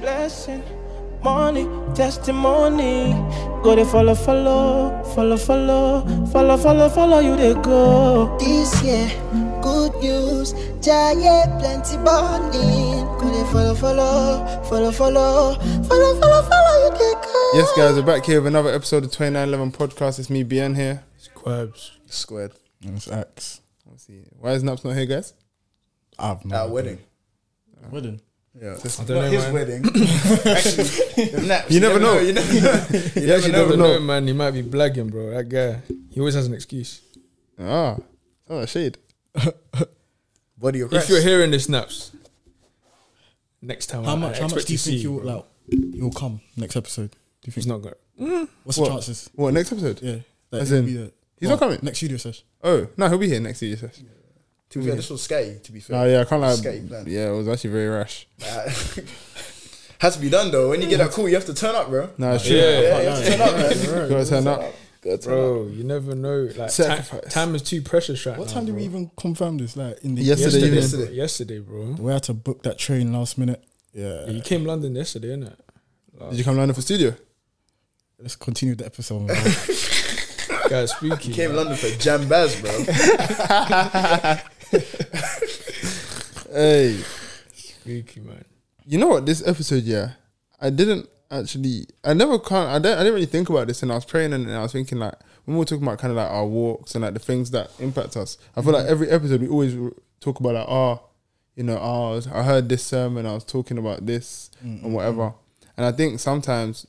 blessing, money, testimony. Go they follow, follow, follow, follow, follow, follow, follow you they go. This year, good news, giant plenty balling. Go they follow, follow, follow, follow, follow, follow, follow you they go. Yes, guys, we're back here with another episode of 2911 podcast. It's me, BN here. Quabs. Squared. It's X. Let's see. Why is Naps not here, guys? I've no At a wedding. Wedding. Yeah. Just- I don't Not know, his man. wedding. Actually, Naps, You never know. You never know. You You never actually know. never I don't know. know, man. He might be blagging, bro. That guy. He always has an excuse. Ah, oh, shade. Body of If Christ. you're hearing the snaps, next time How I- I much? How much do you think see you'll like? You'll come next episode. Do you think He's think? not going. What's What? the chances? What, next episode? Yeah. That As in, be there. he's not coming? next studio session. Oh, no, he'll be here next studio session. said. To be fair, this was scary, to be fair. Oh, yeah, I can't lie. Skate plan. Yeah, it was actually very rash. Has to be done, though. When you get that call, you have to turn up, bro. No, it's true. Yeah. Yeah, you have to turn up, man. You gotta turn up. Gotta turn up. Bro, you never know. Like time, Sacrifice. time is too precious right What now. time did we bro. even confirm this? Like in the Yesterday evening. Yesterday, yesterday, bro. We had to book that train last minute. Yeah. You came London yesterday, innit? Did you come London for studio? Let's continue the episode. man. Guys, spooky. Came man. London for Jam Baz, bro. Hey. Spooky, man. You know what? This episode, yeah, I didn't actually. I never can't. I didn't. I didn't really think about this, and I was praying, and I was thinking like when we were talking about kind of like our walks and like the things that impact us. I feel like mm-hmm. every episode we always talk about like, oh, you know, oh, I was- I heard this sermon, I was talking about this and mm-hmm. whatever. And I think sometimes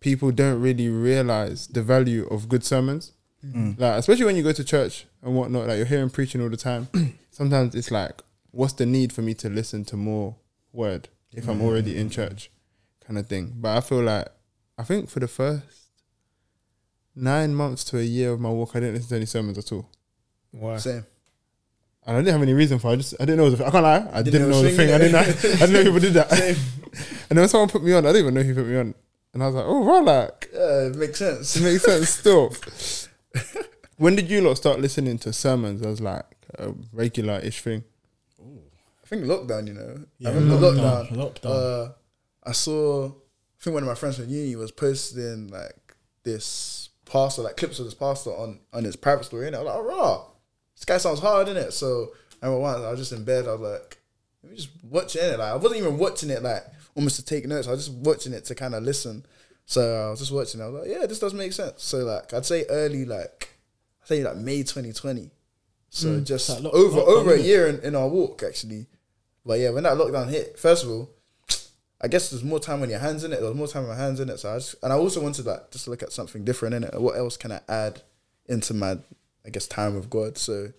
people don't really realize the value of good sermons. Mm. Like especially when you go to church and whatnot, like you're hearing preaching all the time. sometimes it's like, what's the need for me to listen to more word if I'm already in church, kind of thing. But I feel like I think for the first nine months to a year of my walk, I didn't listen to any sermons at all, Why? Same. and I didn't have any reason for. it. I just I didn't know. It was a, I can't lie. I didn't, know know the thing. thing, I didn't. Know. I didn't know people did that. Same. and then someone put me on, I didn't even know who put me on, and I was like, oh, bro, like Yeah, it makes sense. it makes sense still. when did you lot start listening to sermons as like a regular ish thing? Oh I think lockdown, you know. Yeah, I remember lockdown, lockdown. lockdown. Uh, I saw, I think one of my friends from uni was posting like this pastor, like clips of this pastor on on his private story, and I was like, oh, raw. This guy sounds hard, innit? it? So I remember once I was just in bed, I was like, let me just watching it. Like I wasn't even watching it like almost to take notes. I was just watching it to kind of listen. So I was just watching. I was like, yeah, this does make sense. So like I'd say early, like I'd say like May 2020. So mm. just like lock- over lockdown, over a year in, in our walk actually. But yeah, when that lockdown hit, first of all, I guess there's more time on your hands in it. There was more time on my hands in it. So I just, and I also wanted like just to look at something different in it. What else can I add into my, I guess, time with God? So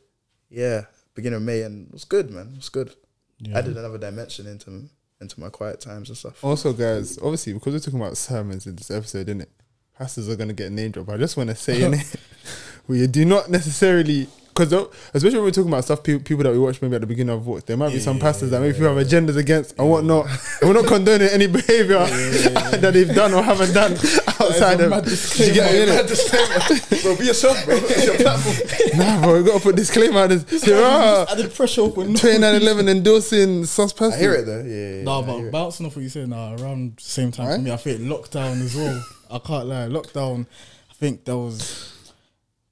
yeah, beginning of May, and it was good, man. It was good. Yeah. Added another dimension into into my quiet times and stuff. Also, guys, obviously because we're talking about sermons in this episode, isn't it? Pastors are gonna get name drop. I just want to say, innit, we do not necessarily because especially when we're talking about stuff people, people that we watch maybe at the beginning of walks, there might be some pastors that maybe people have agendas against and whatnot. And we're not condoning any behavior that they've done or haven't done outside of. mad Do you get me, innit? Mad disclaimer. bro, be yourself, bro. It's your platform. Nah, bro, we gotta put disclaimer out. This, there are I did pressure open. 2911 endorsing sus I hear it though. Yeah, yeah, Nah, I but bouncing off what you said, nah, around the same time Right? for me, I think lockdown as well. I can't lie, lockdown. I think there was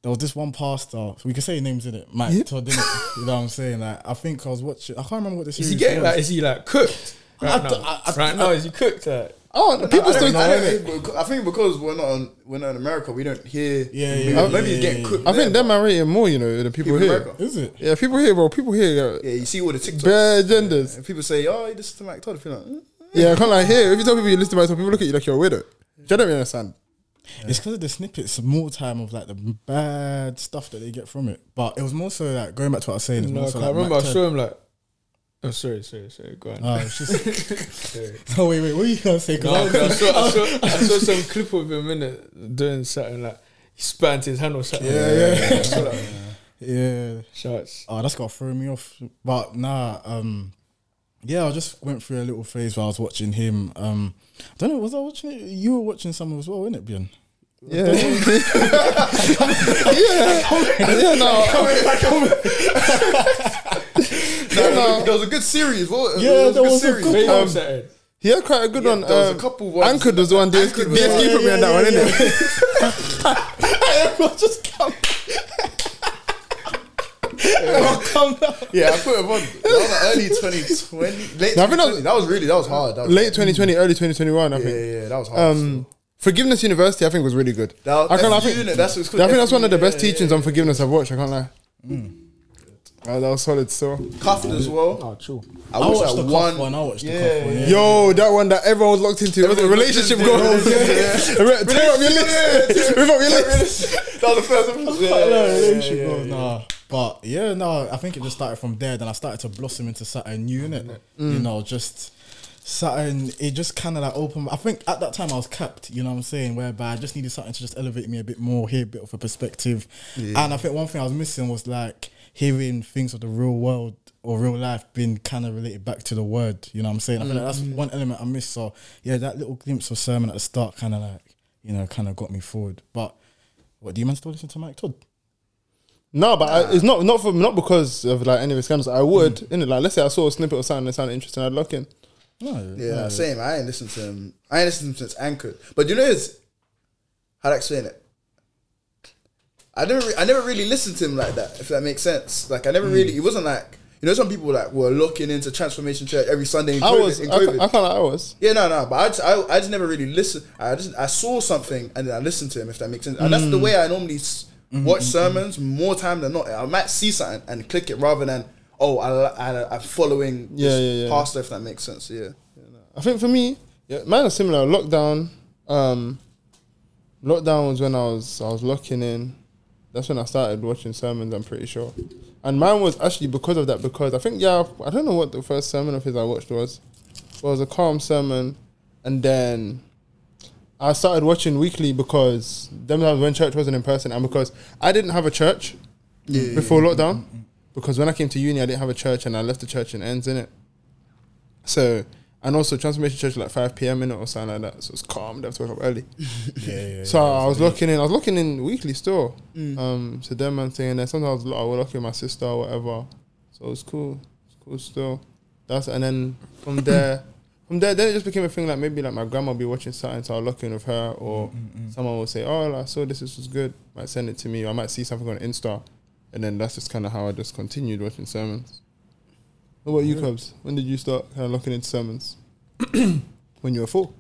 there was this one pastor, so we can say names in it, Mike Yeah. Todd, innit? You know what I'm saying? Like, I think I was watching. I can't remember what the Is he getting was. like? Is he like cooked? Right I now, d- I- I- right now, is he cooked? Like, Oh, people I still. don't- I, think beca- I think because we're not on, we're not in America, we don't hear. Yeah, maybe, yeah, maybe yeah, it's getting cooked. I think there, them are rating more, you know, than people, People here. America. Is it? Yeah, people here, bro. People here, but- Yeah, you see all the TikToks. bare agendas. And people say, "Oh, this is to Mike Todd." I feel mm, like, mm. Yeah, I can't like here. If you mm, tell people mm. you listen to my song, people look at you like you're a widow. Do you don't really understand? It's because of the snippets, more time of like the bad stuff that they get from it. But it was more so like going back to what I was saying. No, so I like remember I saw him like. Oh, sorry, sorry, sorry. Go on. Oh, just, no, wait, wait. What are you gonna say? No, I- I, saw, I, saw, I saw some clip of him in it doing something like he spat into his hand or something. Yeah, yeah. Saw that. yeah. Shots. Oh, that's got to throw me off. But nah, um, yeah, I just went through a little phase where I was watching him. Um, I don't know, was I watching it? You were watching some as well, innit, Bjorn? Yeah. yeah. Yeah, no. No, no, there was a good series. What? Yeah, there was a there good was a series. good Maybe Um, I'm. He had quite a good Yeah, one. there was a um, couple ones- Anchored was the one. DSQ, Anchored was- DSQ put me on that one, innit? just come. come down. Yeah, I put him on. That was like early 2020. Late No, I think that was- that was really that was hard. That was Late 2020, early 2021, I Yeah, think. yeah, yeah, that was hard. Um, Forgiveness University, I think, was really good. That, I can't. I think, innit? that's what it's. I think that's one of the best yeah, teachings yeah, on forgiveness I've watched. I can't lie. Oh, that was solid still. yeah. Cuffed as well. Oh, true. I I watched watched the that one. one. I watched the Yeah, cuff one. yeah. Yeah. Yo, that one that everyone was locked into. Was it relationship locked goals? yeah, Yeah. Tear up your list. Rip up your list. That was the first episode. Yeah, Yeah, yeah, yeah, relationship yeah, goals, yeah. nah. But yeah, no, I think it just started from there. Then I started to blossom into something new, innit? You mm. know, just something. It just kind of like opened. I think at that time I was capped. You know what I'm saying? Whereby I just needed something to just elevate me a bit more, hear a bit of a perspective. And I think one thing I was missing was like hearing things of the real world or real life being kind of related back to the word. You know what I'm saying? I feel like that's mm. one element I missed. So yeah, that little glimpse of sermon at the start kind of like you know kind of got me forward. But what do you man still listen to Mike Todd? No, but I, it's not not for not because of like any of his scandals. I would, innit? Like, let's say I saw a snippet of something that sounded interesting, I'd look in. No, Yeah, no. same. I ain't listened to him. I ain't listened to him since Anchored. But you know, it's how to explain it. I never, re- I never really listened to him like that. If that makes sense. Like I never really. It wasn't like you know, some people like were looking into Transformation Church every Sunday. In I COVID, was, in I, COVID. can't- I can't lie, I was. Yeah, no, no, but I just, I, I just never really listened. I just I saw something and then I listened to him. If that makes sense, and that's the Mm. way I normally s- watch sermons more time than not. I might see something and click it rather than oh I, I I'm following Yeah, this yeah, yeah. pastor. If that makes sense, yeah. I think for me, yeah, mine are similar. Lockdown, um, lockdown was when I was I was locking in. That's when I started watching sermons. I'm pretty sure, and mine was actually because of that. Because I think yeah, I don't know what the first sermon of his I watched was. But it was a calm sermon, and then I started watching weekly because them times when church wasn't in person, and because I didn't have a church before lockdown. Mm, mm. Because when I came to uni, I didn't have a church, and I left the church in ends in it. So and also Transformation Church like five PM in it or something like that. So it's calm. They have to wake up early. Yeah, yeah. So I was looking in. I was looking in weekly still. Mm. Um, so them man thing, and then sometimes I would look at my sister or whatever. So it was cool. It's cool still. That's and then from there, from there, then it just became a thing. Like maybe like my grandma would be watching something, so I'll look in with her, or mm, mm, mm. someone will say, "Oh, I saw this. This was good." Might send it to me. Or I might see something on Insta, and then that's just kind of how I just continued watching sermons. What about you, Cubs? When did you start kind of looking into sermons? when you were four.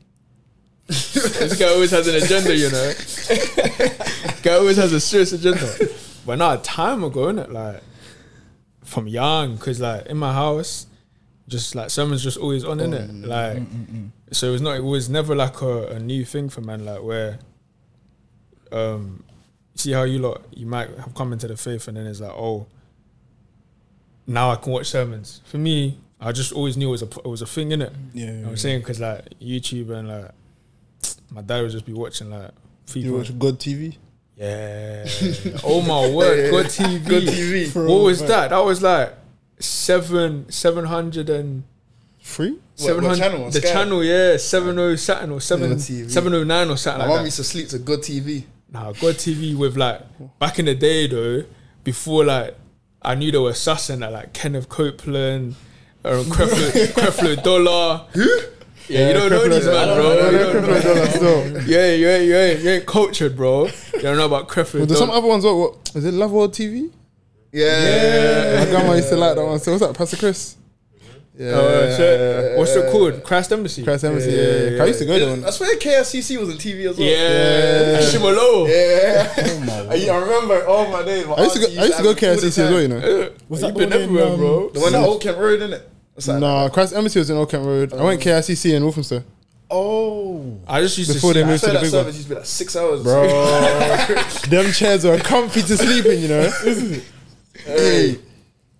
this guy always has an agenda, you know. guy always has a serious agenda. But not a time ago, innit? Like from young, cause like in my house, just like sermons just always on, in it? Mm, mm, like mm, so it was not. It was never like a, a new thing for man. Like where, um, see how you lot you might have come into the faith and then it's like oh. Now I can watch sermons. For me, I just always knew it was a it was a thing, innit? Yeah, You know yeah, what I'm saying? Because like YouTube and like my dad would just be watching like You FIFA. watch God TV. Yeah. oh my word, God TV. Good TV. What was that? That was like seven seven hundred and Free? What- seven what hundred. channel? The Sky? channel, yeah, seven oh something or seven Yeah, TV. seven oh nine or something My like mom that. used to sleep to good TV. Nah, God TV with like back in the day though, before like I knew there were sussing at like Kenneth Copeland, or Creflo, Creflo Dollar. Yeah, you don't know Creflo these Dollar. man, bro. I You know don't know- Yeah, you ain't, you ain't, you ain't cultured, bro. You don't know about Creflo Well, there's some other ones. What, what is it? Love World TV. Yeah. My grandma used to like that one. So what's that, Pastor Chris? Yeah. Uh, shit. What's it called? Christ Embassy. Christ Embassy. Yeah, yeah, yeah. I used to go there. I swear KICC was on TV as well. Yeah, Shimolo. Yeah. Oh I, I remember all my days. my I used to go. I used to go have it KICC as well. You know. Was that been the in, everywhere, um, bro. The one at Old Kent Road, innit? What's that? No, Christ Embassy was in Old Kent Road. I went KICC in Walthamstow. Oh, I just used Before to they see I moved to the that big one. used to be like six hours. Bro, them chairs were comfy to sleep in. You know. Hey.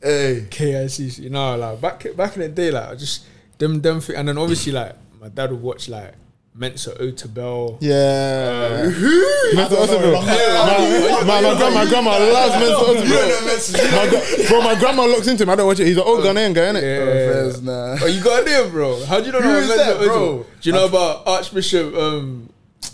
Hey. KICC. You know, like back back in the day, like I just them them thi- and then obviously like my dad would watch like Mensa Otabil. Yeah. Mensa Otabil. My, my, my, grandma, my grandma loves Mensa Otabil. My Bro, my grandma looks into him. I don't watch it. He's an old Ghanaian guy, innit? Affairs, nah. Oh, you got idea, bro? How do you know Who about is Mensa that, bro? Do you know about Archbishop um,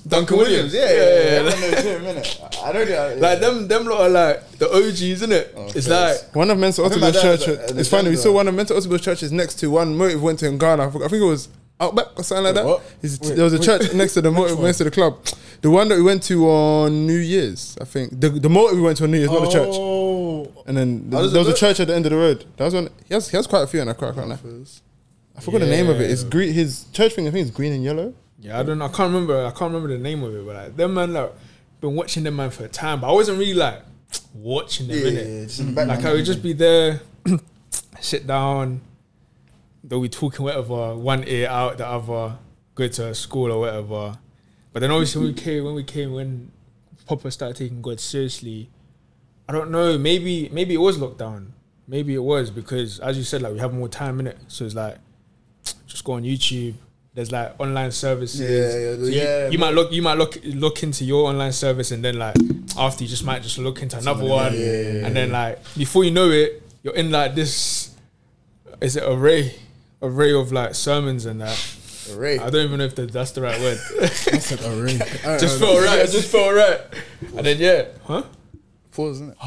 Duncan Williams? Yeah, yeah, yeah. yeah. I know him, innit? I know that. Like them, them lot are like the OGs, isn't it? it's like One of Mensa I think my Otabil's dad was church. at- at It's funny. We saw one of Mensa Otabil's churches next to one motive went to in Ghana. I think it was Outback or something like that. Wait, there was a wait. church next to the motive, next to the club. The one that we went to on New Year's, I think. The the motive we went to on New Year's, not the church. Oh, And then How there does there was a church at the end of the road. That was one. He has, he has quite a few, and I can't, I can't I forgot the name of it. It's green. His church thing, I think, is green and yellow. Yeah, I don't. know. I can't remember. I can't remember the name of it. But like them man, like been watching them man for a time. But I wasn't really like watching them Yeah, in yeah, it. in the background. Like I would just be there, sit down. They'll be talking whatever, one ear out the other, go to school or whatever. But then obviously when we came, when we came, when Papa started taking God seriously, I don't know. Maybe maybe it was lockdown. Maybe it was because as you said, like we have more time in it. So it's like just go on YouTube. There's like online services. Yeah, yeah, So you, yeah. you might look you might look look into your online service and then like after you just might just look into another one. and then like before you know it, you're in like this is it array array of like sermons and that. Ray. I don't even know if that, that's the right word. I said array. Alright, just alright. felt right. I just felt right. And then yeah, huh? Pause, isn't it?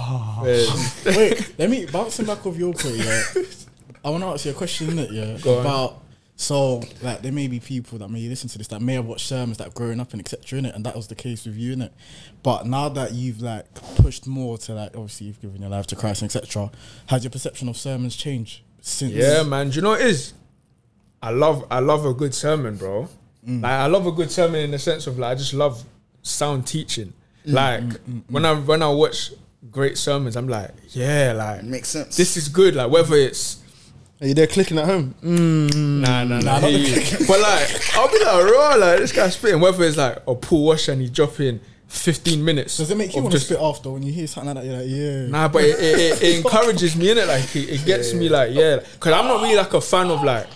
Yeah. Wait, let me bouncing back off your point. Yeah, I want to ask you a question, innit, Yeah, Go on. About so like there may be people that may listen to this that may have watched sermons that growing up and etc. In it, and that was the case with you, in it. But now that you've like pushed more to like obviously you've given your life to Christ and etc. Has your perception of sermons changed since? Yeah, man. Do you know what it is? I love I love a good sermon, bro. Mm. Like I love a good sermon in the sense of like I just love sound teaching. Mm, like mm, when I when I watch great sermons, I'm like, yeah, like Makes sense. this is good. Like whether it's Are you there clicking at home? Mm. nah nah nah, I but like I'll be like raw, like this guy's spitting. Whether it's like a pool washer and he's dropping 15 minutes. Does it make you want to just- spit after when you hear something like that? You're like, yeah. Nah, but it, it, it, it encourages me in it. Like it, it gets me like yeah, because I'm not really like a fan of like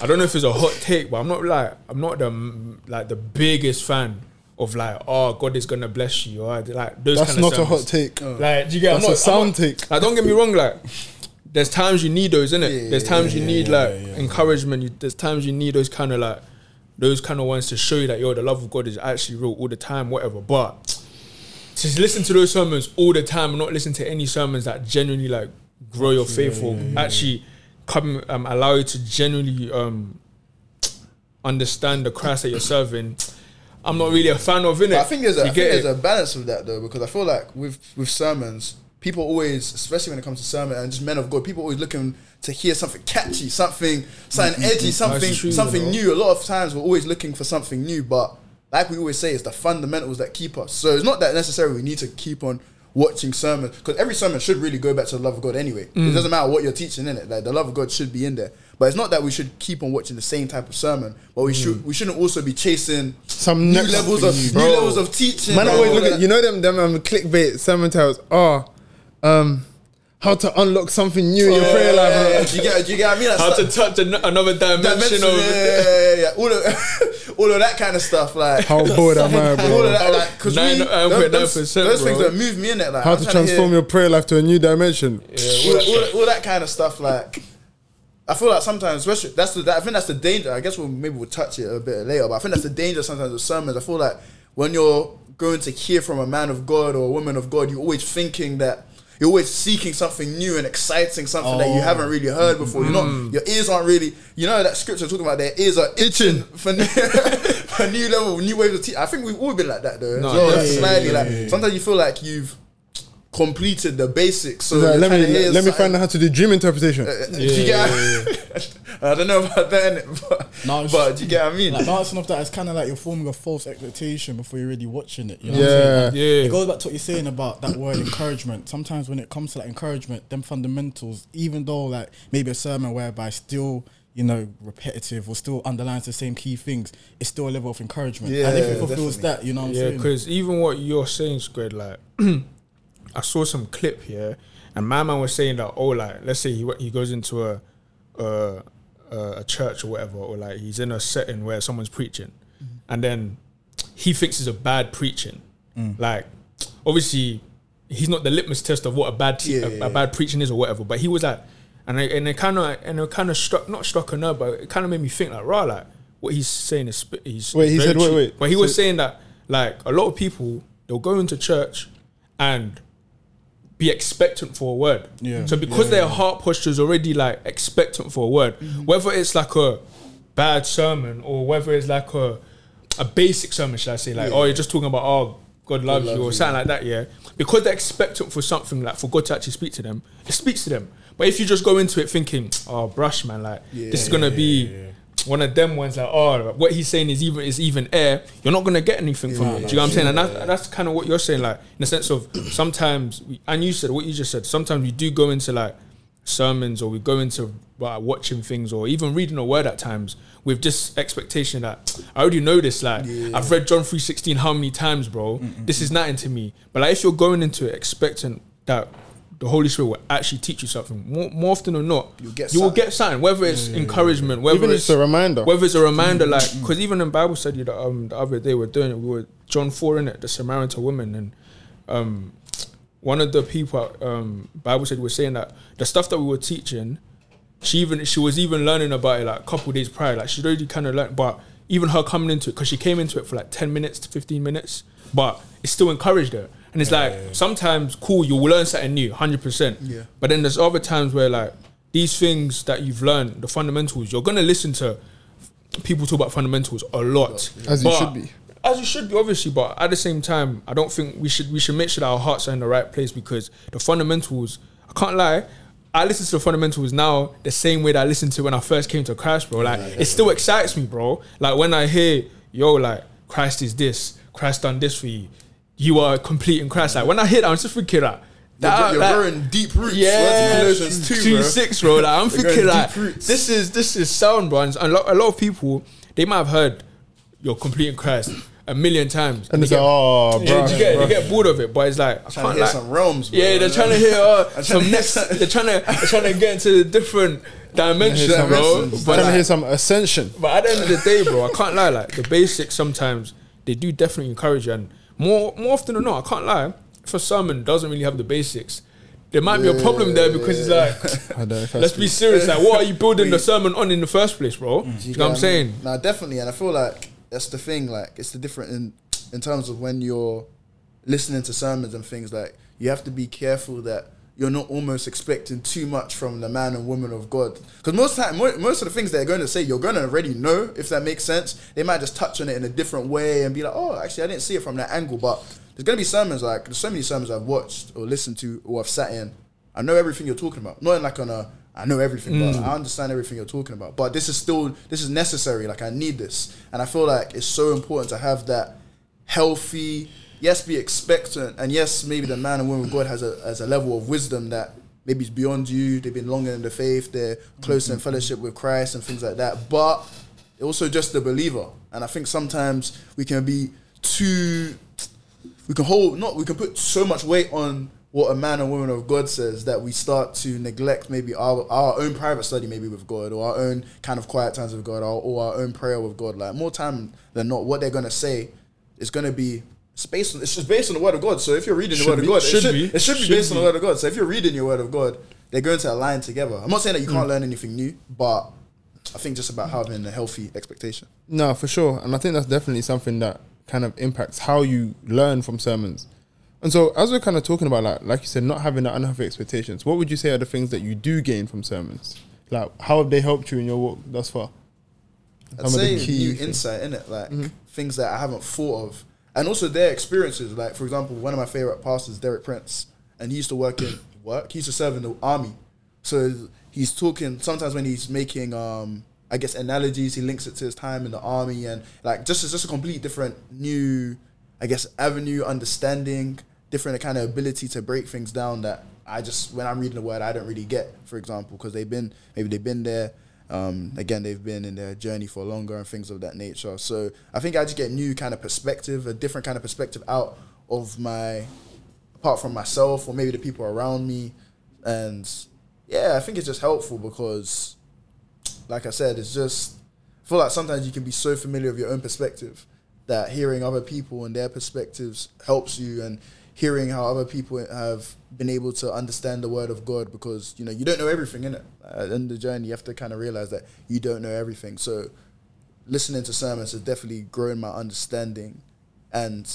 I don't know if it's a hot take, but I'm not like I'm not the mm, like the biggest fan of like oh God is gonna bless you or like those. That's kind of not a hot take. Like do you get? That's I'm not, a sound I'm not- take. Like don't get me wrong, like. There's times you need those, innit? Yeah, there's times you yeah, need yeah, like encouragement. You, there's times you need those kind of like those kind of ones to show you that yo, the love of God is actually real all the time, whatever. But to listen to those sermons all the time and not listen to any sermons that genuinely like grow your faith or actually come um, allow you to genuinely um, understand the Christ that you're serving. I'm not really a fan of it. I think there's a, I think there's it. a balance with that though, because I feel like with with sermons, people always, especially when it comes to sermon and just men of God, people always looking to hear something catchy, something something edgy, something true, something new. A lot of times we're always looking for something new, but like we always say, it's the fundamentals that keep us. So it's not that necessarily we need to keep on watching sermons because every sermon should really go back to the love of God anyway. Mm. It doesn't matter what you're teaching in it; like the love of God should be in there. But it's not that we should keep on watching the same type of sermon, but we should we shouldn't also be chasing Some new levels of new levels of teaching. Man, bro. always look at you know them them um, clickbait sermon titles. Oh, um, how to unlock something new in your prayer Yeah, life. do you get? Do you get what I mean? Like, How to touch an- another dimension, dimension, of yeah, yeah, yeah, yeah. All of all of that kind of stuff. Like How bored am I, all of bro? that, like because Nine- we nine those, point 9%, those things bro. that move me in it. Like How I'm to trying transform hear your prayer life to a new dimension. all, all, all that kind of stuff. Like I feel like sometimes, especially that's the, that, I think that's the danger. I guess we'll maybe we'll touch it a bit later, but I think that's the danger sometimes with sermons. I feel like when you're going to hear from a man of God or a woman of God, you're always thinking that. You're always seeking something new and exciting, something that you Oh. haven't really heard mm-hmm. before. You're not, mm. your ears aren't really, you know, that scripture talking about their ears are itching for new, for new level, new ways of teaching. I think we've all been like that though. No, well, yeah, like, yeah, slightly, yeah, like sometimes you feel like you've completed the basics. So Like, let me to hear let me find out how to do dream interpretation. uh, do you get? I don't know about that, innit? but, No, but do you get what I mean? Like bouncing off that, it's kind of like you're forming a false expectation before you're really watching it. You know what I'm saying? Yeah. Like, Yeah. It goes back to what you're saying about that word encouragement. Sometimes when it comes to like encouragement, them fundamentals, even though like maybe a sermon whereby still you know repetitive or still underlines the same key things, it's still a level of encouragement. Yeah, and if Yeah, it fulfills definitely. that, you know what I'm Yeah, saying? because even what you're saying, Squid, like I saw some clip here, and my man was saying that oh, like let's say he he goes into a a, a a church or whatever, or like he's in a setting where someone's preaching, mm-hmm. and then he thinks it's a bad preaching. Mm. Like obviously, he's not the litmus test of what a bad te- Yeah, a, yeah, a bad preaching is or whatever. But he was like, and I, and it kind of and it kind of struck not struck a nerve, but it kind of made me think like, rah, like what he's saying is sp- he's Wait, he said- wait, wait. But he was saying that like a lot of people they'll go into church and be expectant for a word. Yeah. So because their heart posture is already like expectant for a word, Mm-hmm. whether it's like a bad sermon or whether it's like a a basic sermon, should I say? Like, Yeah. oh, you're just talking about oh God loves loves you or you. something like that. Yeah, because they're expectant for something like for God to actually speak to them. It speaks to them. But if you just go into it thinking, oh, brush, man, like this is gonna be one of them ones like, oh, what he's saying is even is even air. You're not gonna get anything from it. Do you know what I'm saying? And that, that's kind of what you're saying, like in the sense of sometimes, we, and you said what you just said. Sometimes we do go into like sermons or we go into uh, watching things or even reading a word at times with this expectation that I already know this. Like I've read John three sixteen how many times, bro? This is nothing to me. But like if you're going into it expecting that the Holy Spirit will actually teach you something more, more often than not, You'll get you will something. get something. Whether it's encouragement, whether Even it's it's a reminder. whether it's a reminder, like because even in Bible study that um the other day we're doing it, we were John four in it, the Samaritan woman, and um one of the people um Bible said was saying that the stuff that we were teaching, she even she was even learning about it like a couple days prior, like she'd already kind of learned, but even her coming into it because she came into it for like ten minutes to fifteen minutes, but it still encouraged her. And it's like sometimes cool, you will learn something new, hundred percent. Yeah. But then there's other times where like these things that you've learned, the fundamentals, you're gonna listen to people talk about fundamentals a lot. As you should be. As you should be, obviously, but at the same time, I don't think we should we should make sure that our hearts are in the right place because the fundamentals, I can't lie, I listen to the fundamentals now the same way that I listened to when I first came to Christ, bro. Like it still excites me, bro. Like when I hear, yo, like Christ is this, Christ done this for you, you are complete in Christ. Like when I hear that, I'm just thinking like You're, that- you're like- growing deep roots. yeah, Word two, 2, bro. six, bro. Like I'm thinking going like this is this is sound, bro. And a lot, a lot of people they might have heard you're complete in Christ a million times, And they it's like, get, oh, yeah, bro. they, get, they get bored of it. But it's like I Trying can't to hit like, some realms, bro. yeah, they're trying to hear uh, some next. They're trying to they're trying to get into the different dimensions, Hear some bro. dimensions. But Trying to hear some ascension. but at the end of the day, bro, I can't lie. Like the basics, sometimes they do definitely encourage you, and more more often than not, I can't lie. If a sermon doesn't really have the basics, there might be a problem there because it's like, I know let's be serious. Like, what are you building the sermon on in the first place, bro? Mm. Do you know what I'm saying? No, definitely, and I feel like that's the thing. Like, it's the different in in terms of when you're listening to sermons and things. Like, you have to be careful that you're not almost expecting too much from the man and woman of God. Because most time, most of the things they're going to say, you're going to already know. If that makes sense, they might just touch on it in a different way and be like, "Oh, actually, I didn't see it from that angle." But there's going to be sermons like there's so many sermons I've watched or listened to or I've sat in. I know everything you're talking about. Not in like on a I know everything, but mm. I understand everything you're talking about. But this is still this is necessary. Like I need this, and I feel like it's so important to have that healthy. Yes, be expectant, and yes, maybe the man and woman of God has a has a level of wisdom that maybe is beyond you. They've been longer in the faith. They're closer in mm-hmm. fellowship with Christ and things like that. But also just the believer, and I think sometimes we can be too we can hold not we can put so much weight on what a man and woman of God says that we start to neglect maybe our our own private study maybe with God or our own kind of quiet times with God or, or our own prayer with God. Like more time than not, what they're gonna say is gonna be it's based on it's just based on the word of God. So if you're reading the word be. of God, Should it should be. it should be Should based on the word of God. So if you're reading your word of God, they're going to align together. I'm not saying that you can't mm. learn anything new, but I think just about having a healthy expectation. No, for sure. And I think that's definitely something that kind of impacts how you learn from sermons. And so, as we're kind of talking about, like, like you said, not having that unhealthy expectations, what would you say are the things that you do gain from sermons? Like, how have they helped you in your walk thus far? I'd Some the say new things. insight in it, like mm-hmm. things that I haven't thought of, and also their experiences. Like for example, one of my favorite pastors, Derek Prince, and he used to work in work. He used to serve in the army, so he's talking sometimes when he's making, um, I guess analogies. He links it to his time in the army, and like just it's just a complete different new, I guess avenue, understanding, different kind of ability to break things down that I just when I'm reading the word I don't really get. For example, because they've been maybe they've been there. Um, again, they've been in their journey for longer and things of that nature. So I think I just get new kind of perspective, a different kind of perspective out of my, apart from myself or maybe the people around me, and yeah, I think it's just helpful because, like I said, it's just I feel like sometimes you can be so familiar with your own perspective that hearing other people and their perspectives helps you and hearing how other people have been able to understand the word of God because you know you don't know everything in it. At the the journey, you have to kind of realize that you don't know everything. So listening to sermons has definitely grown my understanding and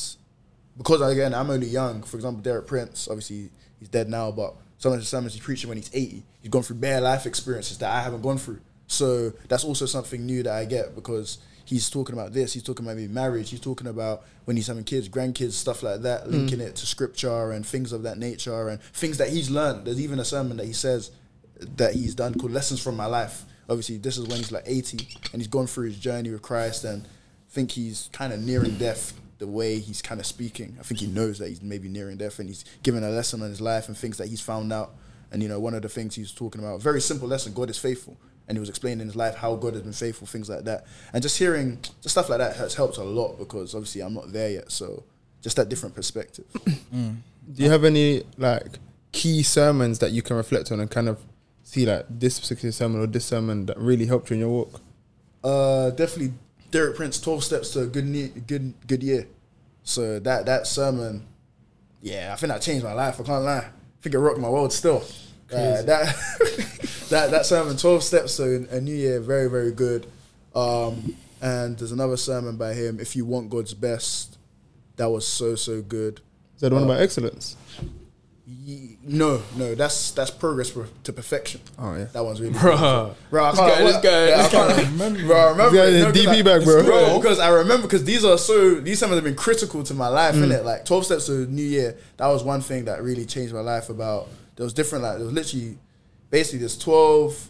because again I'm only young. For example, Derek Prince, obviously he's dead now, but some of the sermons he's preaching when he's 80, he's gone through bare life experiences that I haven't gone through. So that's also something new that I get because he's talking about this. He's talking about maybe marriage. He's talking about when he's having kids, grandkids, stuff like that, mm. linking it to scripture and things of that nature and things that he's learned. There's even a sermon that he says that he's done called Lessons from My Life. Obviously, this is when he's like 80 and he's gone through his journey with Christ and I think he's kind of nearing death the way he's kind of speaking. I think he knows that he's maybe nearing death and he's given a lesson on his life and things that he's found out. And you know, one of the things he's talking about, very simple lesson, God is faithful. And he was explaining in his life how God has been faithful, things like that. And just hearing just stuff like that has helped a lot because obviously I'm not there yet. So just that different perspective. Do you have any like key sermons that you can reflect on and kind of see like this particular sermon or this sermon that really helped you in your walk? Uh, definitely Derek Prince, Twelve Steps to a Good ne- Good Good Year. So that that sermon, yeah, I think that changed my life. I can't lie. I think it rocked my world still. Uh, that that that sermon, Twelve Steps to a New Year, very very good. Um, and there's another sermon by him, If You Want God's Best. That was so so good. Is that the one about excellence? Ye- No, no, that's that's progress per- to perfection. Oh yeah. That one's really bro. Bro, I This can't, guy- this what- guy- yeah, I this can't remember. Bro, I remember. This guy it. is No, 'cause DB I- back, bro. Bro, because I remember because these are so these sermons have been critical to my life, Mm. innit? Like twelve steps to New Year. That was one thing that really changed my life. About there was different. Like there was literally, basically, there's twelve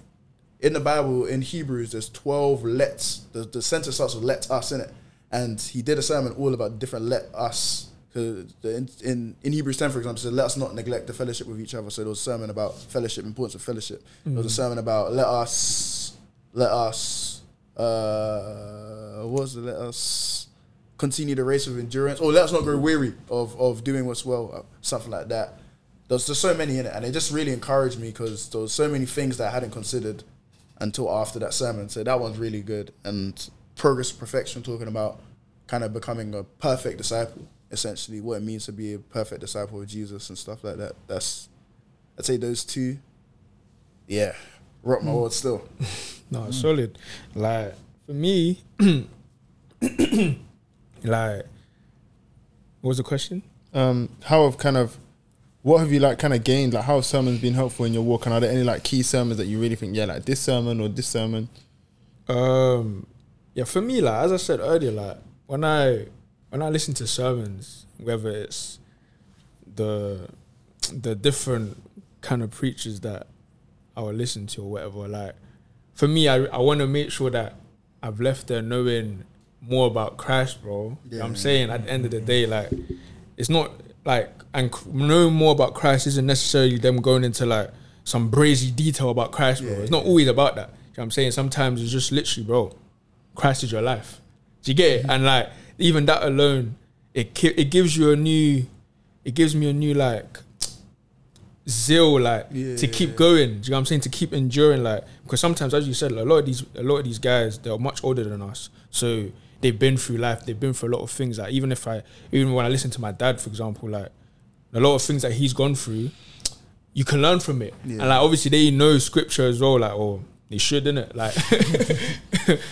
in the Bible in Hebrews. There's twelve lets. The the sentence starts with "let us" in it, and he did a sermon all about different "let us." Because in, in in Hebrews ten, for example, it said, "Let us not neglect the fellowship with each other." So there was a sermon about fellowship, importance of fellowship. There was a sermon about "Let us, let us." Uh, what was it? Let us continue the race of endurance. Or let us not grow weary of of doing what's well, something like that. There's just so many in it, and it just really encouraged me because there was so many things that I hadn't considered until after that sermon. So that one's really good. And progress perfection, talking about kind of becoming a perfect disciple, essentially what it means to be a perfect disciple of Jesus and stuff like that. That's I'd say those two. Yeah, rock my world still. No, it's solid. Like for me, like what was the question? Um, how have kind of what have you like kind of gained? Like how have sermons been helpful in your walk? And are there any like key sermons that you really think, yeah, like this sermon or this sermon? Um, yeah, for me, like as I said earlier, like when I when I listen to sermons, whether it's the the different kind of preachers that I will listen to or whatever, like for me, I I want to make sure that I've left there knowing more about Christ, bro. You know what I'm saying at the end of the day, like it's not like and knowing more about Christ isn't necessarily them going into like some brazy detail about Christ, bro. it's not always about that. You know what I'm saying? Sometimes it's just literally, bro, Christ is your life. Do you get it? Mm-hmm. And like even that alone, it ki- it gives you a new, it gives me a new like zeal, like to keep going. Do you know what I'm saying? To keep enduring, like because sometimes, as you said, like, a lot of these a lot of these guys they're much older than us, so they've been through life. They've been through a lot of things. Like even if I, even when I listen to my dad, for example, like a lot of things that he's gone through, you can learn from it. And like obviously they know scripture as well, like or they should, innit? Like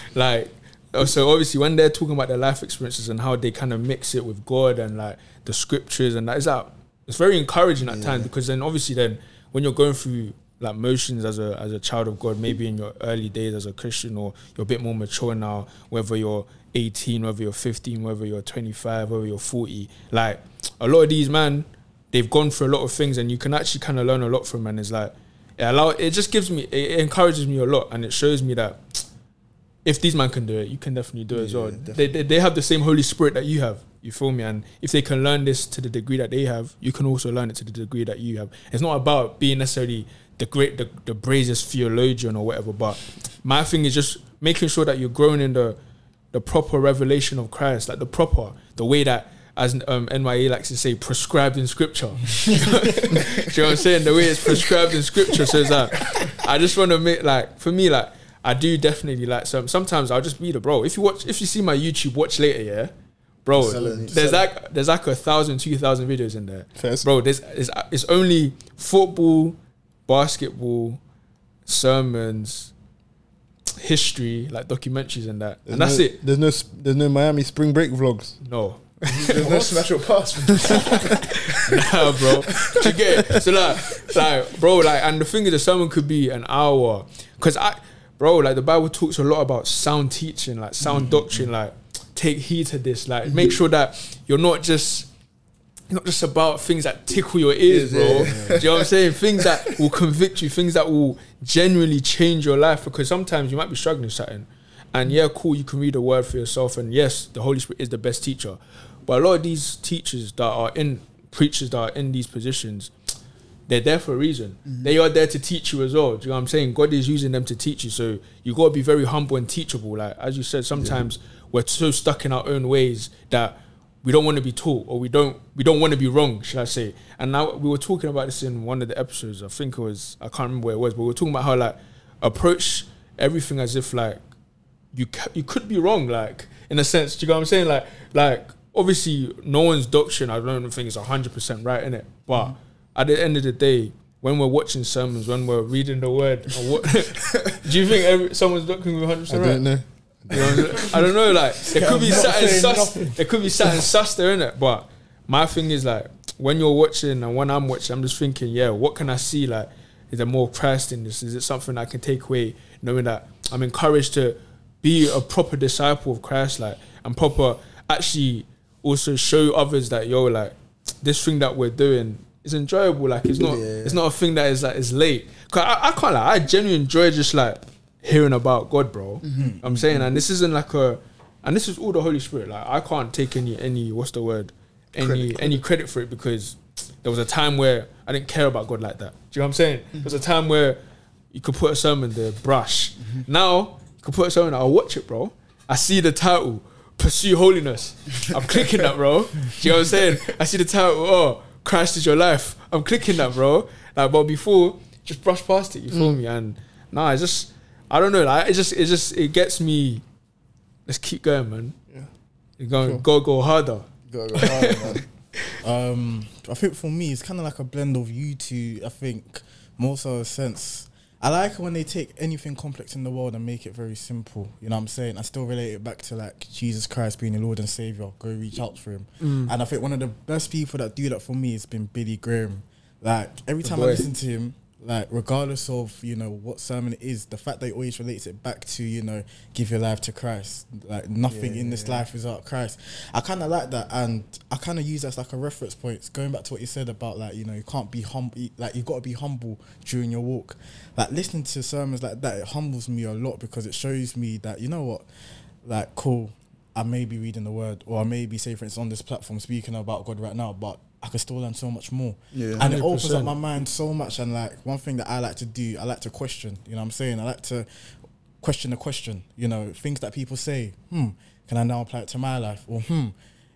like uh, so obviously when they're talking about their life experiences and how they kind of mix it with God and like the scriptures and that is that it's very encouraging at times because then obviously then when you're going through like motions as a as a child of God, maybe in your early days as a Christian or you're a bit more mature now, whether you're 18, whether you're 15, whether you're 25, whether you're 40, like a lot of these man, they've gone through a lot of things and you can actually kind of learn a lot from and it's like it allow it just gives me it encourages me a lot and it shows me that if these man can do it, you can definitely do it as well. They, they they have the same Holy Spirit that you have. You feel me? And if they can learn this to the degree that they have, you can also learn it to the degree that you have. It's not about being necessarily the great, the, the braziest theologian or whatever. But my thing is just making sure that you're growing in the the proper revelation of Christ, like the proper, the way that as um, NYA likes to say, prescribed in scripture. Do you know what I'm saying? The way it's prescribed in scripture. So it's like, I just want to make like for me like I do definitely like some. Sometimes I'll just be the bro. If you watch, if you see my YouTube, watch later, yeah, bro. Selling- there's selling. like there's like a thousand, two thousand videos in there, Fairs. bro. There's it's, it's only football, basketball, sermons, history, like documentaries and that, and that's no, it. There's no there's no Miami spring break vlogs. No, There's no smash your pass. nah, bro. Do you get it? So like, like, bro, like, and the thing is, the sermon could be an hour, cause I, bro, like the Bible talks a lot about sound teaching, like sound Mm-hmm. doctrine, like take heed to this, like make sure that you're not just not just about things that tickle your ears, Yeah, bro. yeah, Do you know what I'm saying? Things that will convict you, things that will genuinely change your life. Because sometimes you might be struggling with something, and yeah, cool, you can read the word for yourself, and yes, the Holy Spirit is the best teacher. But a lot of these teachers that are in preachers that are in these positions, they're there for a reason. Mm-hmm. They are there to teach you as well. Do you know what I'm saying? God is using them to teach you. So you gotta be very humble and teachable. Like as you said, sometimes we're so stuck in our own ways that we don't want to be taught or we don't we don't want to be wrong, should I say. And now we were talking about this in one of the episodes. I think it was I can't remember where it was, but we were talking about how like approach everything as if like you ca- you could be wrong, like in a sense. Do you know what I'm saying? Like like obviously no one's doctrine. I don't think is hundred percent right in it, but mm-hmm. at the end of the day, when we're watching sermons, when we're reading the word, or what, do you think every, someone's doctrine will be hundred I percent right? don't know. You know? I don't know. Like there could be something sus. There could be something sus there in it. But my thing is like when you're watching and when I'm watching, I'm just thinking, yeah, what can I see? Like, is there more Christ in this? Is it something I can take away, knowing that I'm encouraged to be a proper disciple of Christ, like, and proper actually also show others that yo, like, this thing that we're doing is enjoyable. Like, it's not, Yeah. it's not a thing that is like is late. Cause I, I can't like, I genuinely enjoy just like hearing about God, bro. I'm saying, and this isn't like a, and this is all the Holy Spirit. Like, I can't take any any what's the word, any any credit for it because there was a time where I didn't care about God like that. Do you know what I'm saying? There was a time where you could put a sermon there, brush. Now you could put a sermon, I'll watch it, bro. I see the title, Pursue Holiness. I'm clicking that, bro. Do you know what I'm saying? I see the title, oh, Christ is your life. I'm clicking that, bro. Like, but before, just brush past it. You feel me? And nah, it's just, I don't know. Like, it just, it just, it gets me. Let's keep going, man. Yeah. You're going, Sure. go, go harder. Go, go hard, man. Um, I think for me, it's kind of like a blend of you two. I think more so a sense. I like when they take anything complex in the world and make it very simple. You know what I'm saying? I still relate it back to like Jesus Christ being the Lord and Savior. Go reach out for him. And I think one of the best people that do that for me has been Billy Graham. Like every time I listen to him, like regardless of you know what sermon it is, the fact that he always relates it back to you know give your life to Christ. Like nothing in this life is out Christ. I kind of like that, and I kind of use that as like a reference point. Going back to what you said about like you know you can't be humble, like you've got to be humble during your walk. Like listening to sermons like that, it humbles me a lot because it shows me that you know what, like cool. I may be reading the word, or I may be, say, for instance, on this platform speaking about God right now, but I can still learn so much more. Yeah. and it opens up my mind so much. And like one thing that I like to do, I like to question. You know what I'm saying? I like to question the question. You know, things that people say. Hmm, can I now apply it to my life? Or hmm,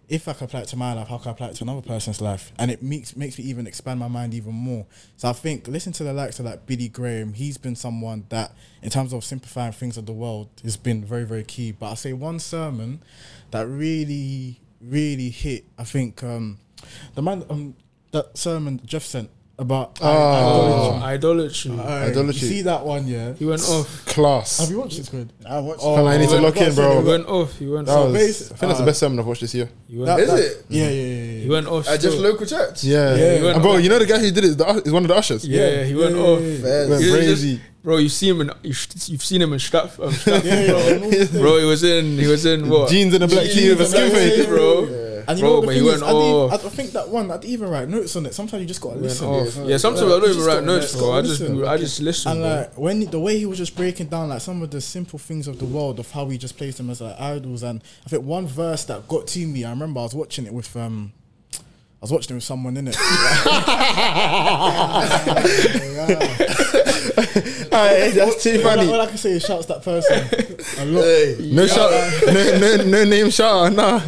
if I can apply it to my life, how can I apply it to another person's life? And it makes makes me even expand my mind even more. So I think listen to the likes of like Billy Graham. He's been someone that, in terms of simplifying things of the world, has been very very key. But I say one sermon that really really hit. I think um, the man um, that sermon Jeff sent about Oh. Oh, idolatry. Aye, Idolatry. You see that one, yeah? he went off. Class. Have you watched it, Squid? I watched Oh, Fella, I need to I lock gotta in, say, bro. He went off. He went That off. was, I basi- think that's the uh, best sermon I've watched this year. He went, That- Is it? Yeah, yeah, yeah. yeah. he went off. At just still. local church. Yeah, Yeah, he went And bro, off. you know the guy who did it? is The, is one of the ushers. Yeah, he went yeah, off. yeah, yeah. Fairs. Went He was crazy. bro, you see him in you've, you've seen him in Stratford, um, Stratford Yeah, bro. yeah, bro. He was in he was in what? Jeans and a black tee with a Jeans and skin fade. tee, bro. Yeah. And you Bro, know what the thing is, I, didn't- off. I I think that one, I didn't even write notes on it. Sometimes you just gotta listen. off. Yeah, Yeah, sometimes I don't even write notes, bro. I just I just listen. And like when the way he was just breaking down like some of the simple things of the world of how we just place them as like idols, and I think one verse that got to me, I remember I was watching it with um, I was watching it with someone in it. Aye, that's too All I, all. I can say is shouts that person lot. No shout, no, no, no name shout, nah.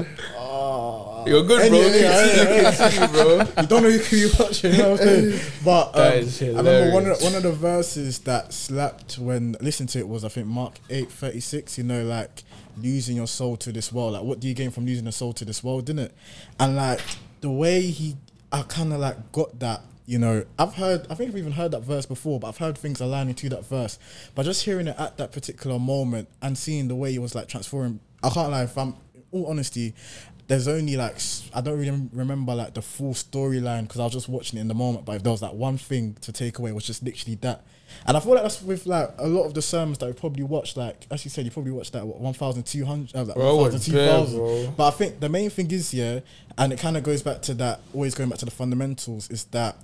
You're good, bro. anyway, Good to see you, bro. you don't know who you watching, you know what I'm saying? But um, I remember one of, one of the verses that slapped when listening to it was I think Mark eight thirty six. You know, like losing your soul to this world. Like, what do you gain from losing your soul to this world? Didn't it? And like the way he, I kind of like got that. You know, I've heard, I think I've even heard that verse before, but I've heard things aligning to that verse. But just hearing it at that particular moment and seeing the way he was like transforming, I can't lie, if I'm, all honesty, there's only like I don't really remember like the full storyline because I was just watching it in the moment. But if there was like one thing to take away, it was just literally that. And I feel like that's with like a lot of the sermons that we probably watched. Like as you said, you probably watched that what, one thousand two hundred, uh, like Bro, it was 1,000, bare, 2,000. bro. But I think the main thing is yeah, and it kind of goes back to that. Always going back to the fundamentals is that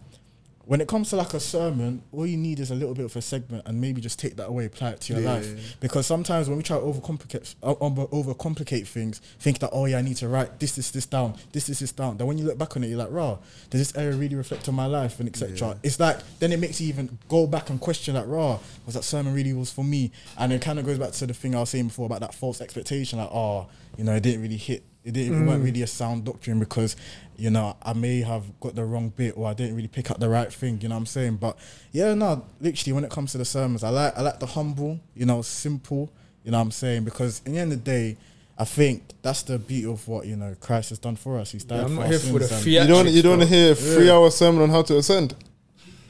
when it comes to like a sermon, all you need is a little bit of a segment and maybe just take that away, apply it to your life. Because sometimes when we try to overcomplicate uh, over overcomplicate things, think that oh yeah, I need to write this, this, this down, this, this, this down. Then when you look back on it, you're like, raw, does this area really reflect on my life and etc. It's like then it makes you even go back and question like, raw, was that sermon really was for me? And it kind of goes back to the thing I was saying before about that false expectation, like oh, you know, it didn't really hit. It didn't. It weren't mm. really a sound doctrine because, you know, I may have got the wrong bit or I didn't really pick up the right thing. You know what I'm saying? But yeah, no, literally, when it comes to the sermons, I like I like the humble, you know, simple. You know what I'm saying? Because in the end of the day, I think that's the beauty of what you know Christ has done for us. He's died Yeah, I'm for not here for the sins You don't you don't want to hear a three Yeah. hour sermon on how to ascend.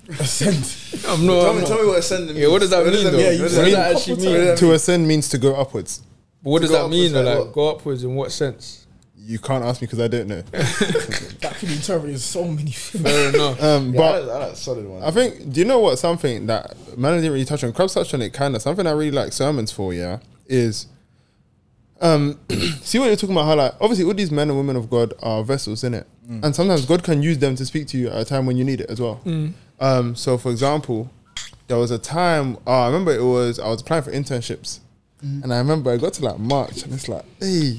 Ascend. I'm not. Tell I'm me, not- tell me what ascend means. Yeah, what does that mean though? Yeah, what does said- that actually mean? To ascend means to go upwards. But what does To go that mean? upwards, though? like Like what? go upwards in what sense? You can't ask me because I don't know. that could be interpreted in so many things. Fair enough. Um, Yeah, but I like, I like solid one. I think, do you know what? Something that man didn't really touch on. Krabs touched on it, kind of. Something I really like sermons for. Yeah, is um, see what you're talking about. How like obviously all these men and women of God are vessels in it, and sometimes God can use them to speak to you at a time when you need it as well. Um, so for example, there was a time. Oh, I remember it was I was applying for internships. And I remember I got to like March and it's like, hey,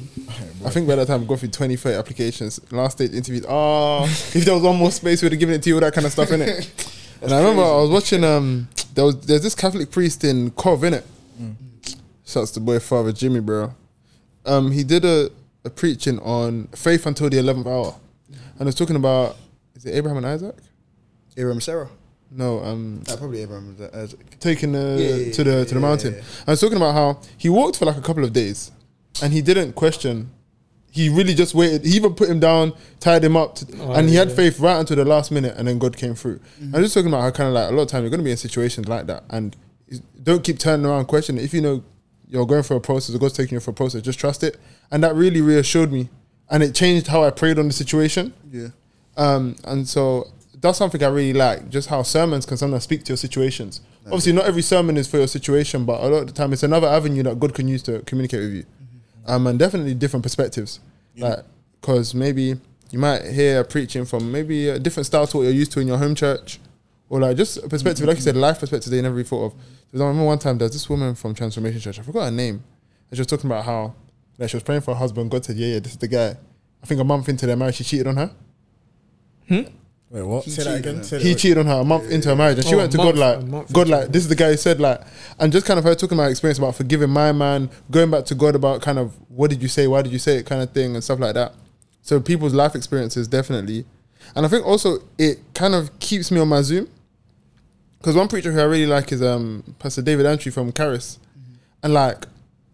I think by that time I got through 20, 30 applications, last stage interviews. Oh, if there was one more space, we'd have given it to you, all that kind of stuff in it. And I remember I was watching um there was there's this Catholic priest in Cov in it. Shouts to boy father Jimmy, bro. Um he did a, a preaching on faith until the eleventh hour. And was talking about is it Abraham and Isaac? Abraham Sarah. No, um Uh, probably Abraham and Isaac. taking the Yeah, yeah, to the yeah, to the yeah, mountain. yeah. I was talking about how he walked for like a couple of days, and he didn't question. He really just waited. He even put him down, tied him up, to, Oh, and he had faith right until the last minute, and then God came through. Mm-hmm. I'm just talking about how kind of like a lot of time you're going to be in situations like that, and don't keep turning around questioning. If you know you're going for a process, or God's taking you for a process, just trust it. And that really reassured me, and it changed how I prayed on the situation. Yeah. Um, and so that's something I really like, just how sermons can sometimes speak to your situations. Obviously, not every sermon is for your situation, but a lot of the time it's another avenue that God can use to communicate with you. Um, and definitely different perspectives. Like, because maybe you might hear preaching from maybe a different style to what you're used to in your home church, or like just a perspective, like you said, life perspective that you never really thought of. I remember one time there's this woman from Transformation Church, I forgot her name, and she was talking about how like, she was praying for her husband. God said, Yeah, yeah, this is the guy. I think a month into their marriage, she cheated on her. Wait, what? Say that cheated again. on Say he that. cheated on her a month into her marriage, and she Oh, went to month- God a like, month God into like, this is the guy who said like, and just kind of her talking about experience about forgiving my man, going back to God about kind of what did you say, why did you say it, kind of thing, and stuff like that. So people's life experiences definitely, and I think also it kind of keeps me on my Zoom, because one preacher who I really like is um Pastor David Antry from Caris, and like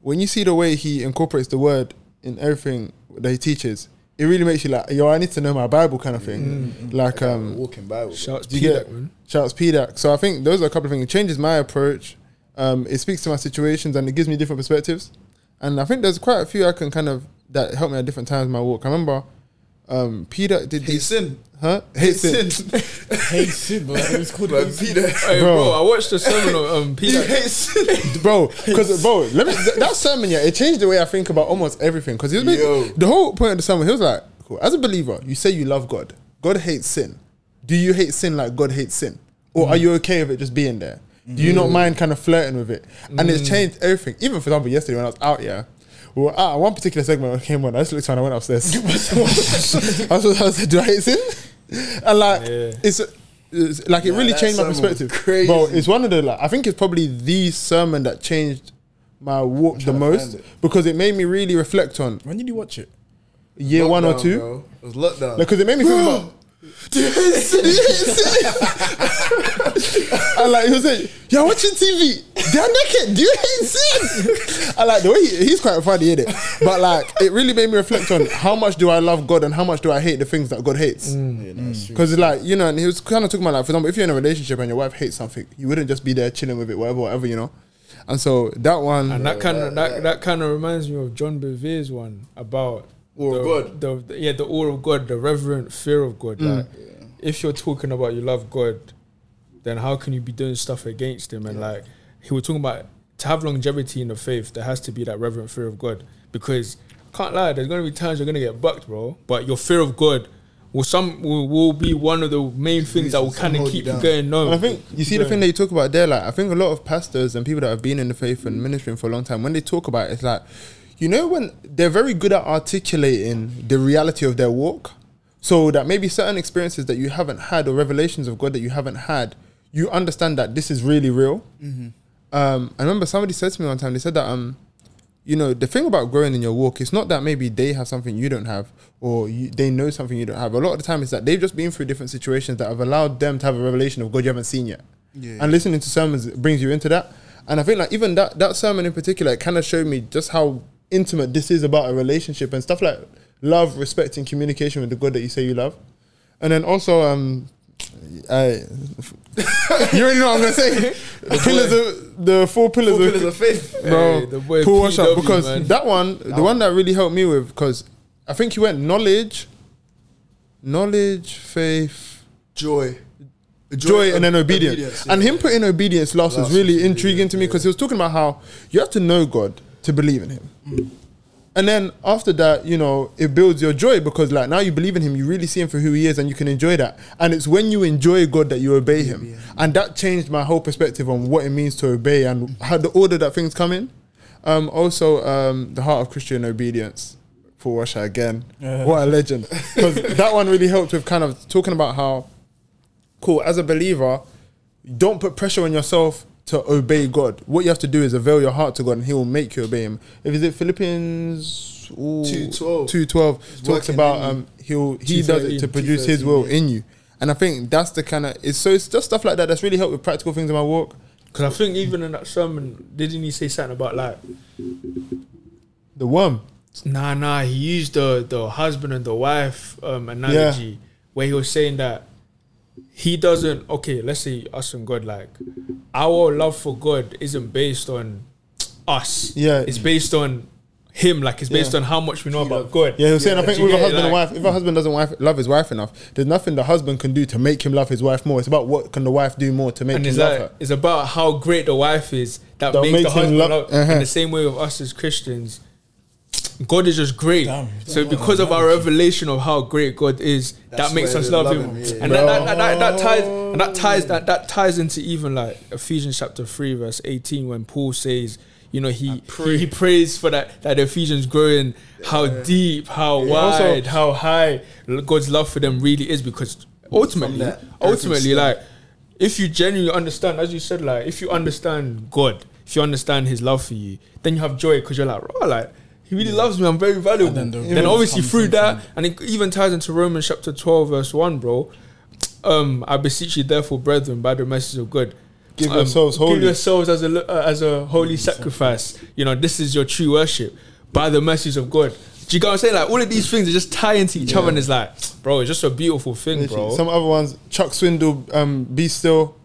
when you see the way he incorporates the word in everything that he teaches. It really makes you like, yo, I need to know my Bible kind of thing. Like, um, Walking Bible. Shouts do you P-Deck, get man. shouts PDAC. So I think those are a couple of things. It changes my approach. Um, it speaks to my situations and it gives me different perspectives. And I think there's quite a few I can kind of that help me at different times in my walk. I remember um, PDAC did Hate these, sin. huh? Hate sin, Hey, sin, bro. It's called But Hey Peter. Hey, Bro. bro. I watched the sermon of um, He Peter. hates sin. bro. Because bro, let me th- that sermon yeah, it changed the way I think about almost everything. Because he was Yo. making, the whole point of the sermon. He was like, cool. As a believer, you say you love God. God hates sin. Do you hate sin like God hates sin, or are you okay with it just being there? Do you not mind kind of flirting with it? And it's changed everything. Even for example, yesterday when I was out, yeah. We were out, one particular segment when came on, I just looked around, I went upstairs. I was, I was like, do I hate sin? And like, Yeah. it's, it's like it Nah, really changed my perspective. crazy. Bro, it's one of the like, I think it's probably the sermon that changed my walk the most it. because it made me really reflect on When did you watch it? year one or two. bro. It was lockdown. Because it made me think about. Do you hate sin? Do you hate sin? and like he was saying, "You're watching TV. They're naked. Do you hate sin?" I like the way he, he's quite funny in it, but like it really made me reflect on how much do I love God and how much do I hate the things that God hates. Yeah, no, it's. Because like you know, and he was kind of talking about like, for example, if you're in a relationship and your wife hates something, you wouldn't just be there chilling with it, whatever, whatever, you know. And so that one, And that kind of that, that kind of reminds me of John Bevere's one about Or the, God. The, the- yeah, the awe of God, the reverent fear of God. Mm. Like, if you're talking about you love God, then how can you be doing stuff against Him? And like, he was talking about to have longevity in the faith, there has to be that reverent fear of God. Because can't lie, there's gonna be times you're gonna get bucked, bro. But your fear of God will some will, will be one of the main things that will kind of hold you keep you down. going. No, And I think you see the thing that you talk about there. Like I think a lot of pastors and people that have been in the faith and ministering for a long time, when they talk about it, it's like, you know, when they're very good at articulating the reality of their walk, so that maybe certain experiences that you haven't had or revelations of God that you haven't had, you understand that this is really real. Um, I remember somebody said to me one time. They said that um, you know, the thing about growing in your walk, it's not that maybe they have something you don't have or you, they know something you don't have. A lot of the time, it's that they've just been through different situations that have allowed them to have a revelation of God you haven't seen yet. Yeah. And listening to sermons brings you into that. And I think like even that that sermon in particular, it kind of showed me just how intimate this is about a relationship and stuff like love, respect, and communication with the God that you say you love. And then also, um, I, you already know what I'm gonna say. The pillars of the four pillars, Four of, pillars of faith. bro. Hey, the boy Paul Washer, PW, because man. that one, the one that really helped me with, because I think he went knowledge, knowledge, faith, Joy. joy, and then obedience. And yeah. him putting obedience last Last was really intriguing to me because he was talking about how you have to know God to believe in Him. Mm. And then after that, you know, it builds your joy because like now you believe in him, you really see him for who he is and you can enjoy that. And it's when you enjoy God that you obey him. And that changed my whole perspective on what it means to obey and how the order that things come in. Um, also, um, the heart of Christian obedience for Washer again. What a legend. Because that one really helped with kind of talking about how, cool, as a believer, don't put pressure on yourself to obey God. What you have to do is avail your heart to God, and He will make you obey Him. If is it Philippians ooh, 2:12. two twelve talks about um He'll He does it to produce His will yeah. in you, and I think that's the kind of it's so it's just stuff like that that's really helped with practical things in my walk. Because I think even in that sermon, didn't he say something about like, The worm, nah, nah, he used the the husband and the wife um, analogy where he was saying that he doesn't. Okay, let's say us and God, like our love for God isn't based on us. Yeah. it's based on him. Like it's based Yeah. on how much we know about God. yeah, he was saying I think with a get it? husband and wife, if a husband doesn't wife, love his wife enough, there's nothing the husband can do to make him love his wife more. It's about what can the wife do more to make and him it's love like her. it's about how great the wife is that, That makes, makes the him husband love- love. uh-huh. In the same way with us as Christians, God is just great. Damn, so because of our revelation of how great God is, That's that makes us love, love Him, him, yeah. and that, that, that, that, that ties and that ties that that ties into even like Ephesians chapter three verse eighteen when Paul says. You know he, he he prays for that that the Ephesians growing how deep how Also- wide how high God's love for them really is. Because ultimately that, ultimately like if you genuinely understand, as you said, like if you understand God, if you understand His love for you, then you have joy because you're like, oh, like He really loves me. I'm very valuable. And then, then obviously through that, from- and it even ties into Romans chapter 12 verse one, bro. Um, I beseech you, therefore, brethren, by the mercies of God. Give um, yourselves holy. Give yourselves as a uh, as a holy sacrifice. You know, this is your true worship by the mercies of God. Do you get what I'm saying? Like all of these things are just tie into each other, and it's like, bro, it's just a beautiful thing, bro. Some other ones, Chuck Swindoll, um, be still,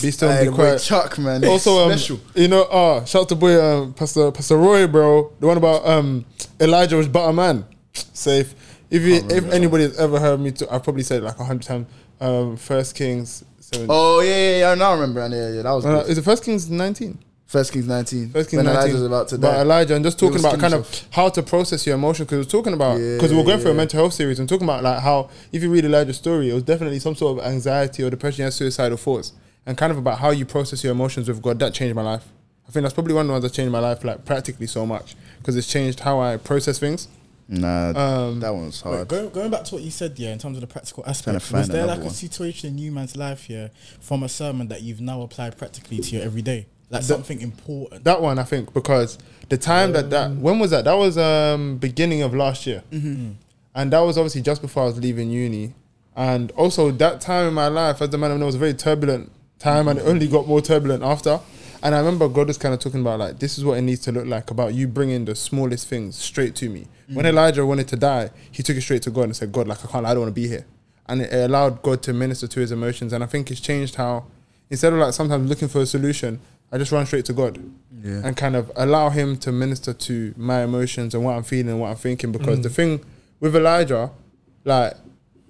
be still, and be quiet. Chuck, man. also, um, special. you know, uh, shout out to boy, um, Pastor Pastor Roy, bro. The one about um, Elijah was but a man. Safe. If you, if anybody has ever heard me, to, I've probably said it like a hundred times. Um, First Kings. 7, Oh yeah, yeah, yeah. Now I remember. Yeah, yeah, that was uh, good. is it First Kings nineteen? First Kings nineteen. First Kings when 19, Elijah's about to die. Elijah and just talking about kind of how to process your emotions because we're talking about because we're going through a mental health series and talking about like how if you read Elijah's story it was definitely some sort of anxiety or depression and suicidal thoughts and kind of about how you process your emotions with God that changed my life. I think that's probably one of the ones that changed my life like practically so much because it's changed how I process things. Nah, Um, that one's hard. go, going back to what you said, yeah, in terms of the practical aspect, find was there like one. a situation in you man's life, yeah, from a sermon that you've now applied practically to your everyday, like something important? that one I think because the time that that when was that? That was um beginning of last year. And that was obviously just before I was leaving uni. And also that time in my life as the man I know was a very turbulent time and it only got more turbulent after and I remember God was kind of talking about like this is what it needs to look like about you bringing the smallest things straight to me when Elijah wanted to die he took it straight to God and said God like I can't I don't want to be here and it allowed God to minister to his emotions and I think it's changed how instead of like sometimes looking for a solution I just run straight to God Yeah. and kind of allow Him to minister to my emotions and what I'm feeling and what I'm thinking. Because Mm. the thing with Elijah, like,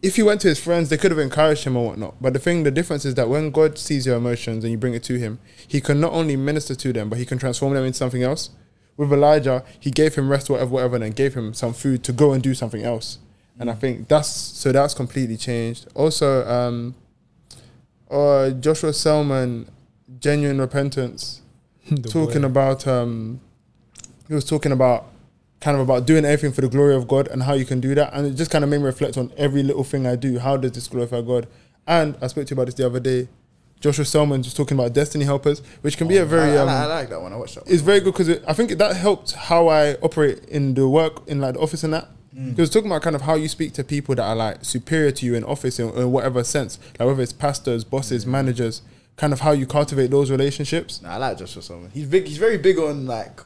if he went to his friends, they could have encouraged him or whatnot. But the thing, the difference is that when God sees your emotions and you bring it to Him, He can not only minister to them, but He can transform them into something else. With Elijah, He gave him rest, whatever, whatever, and then gave him some food to go and do something else. And I think that's so that's completely changed. Also, um, uh, Joshua Selman, genuine repentance, talking boy. about um, he was talking about kind of about doing everything for the glory of God and how you can do that, and it just kind of made me reflect on every little thing I do. How does this glorify God? And I spoke to you about this the other day. Joshua Selman just talking about destiny helpers, which can be a very I, I- um, I like that one. I watched that. One. it's very good because I think that helped how I operate in the work in like the office and that. Mm. He was talking about kind of how you speak to people that are like superior to you in office in, in whatever sense, like whether it's pastors, bosses, Mm. managers, kind of how you cultivate those relationships. Nah, I like Joshua Selman. He's big. He's very big on like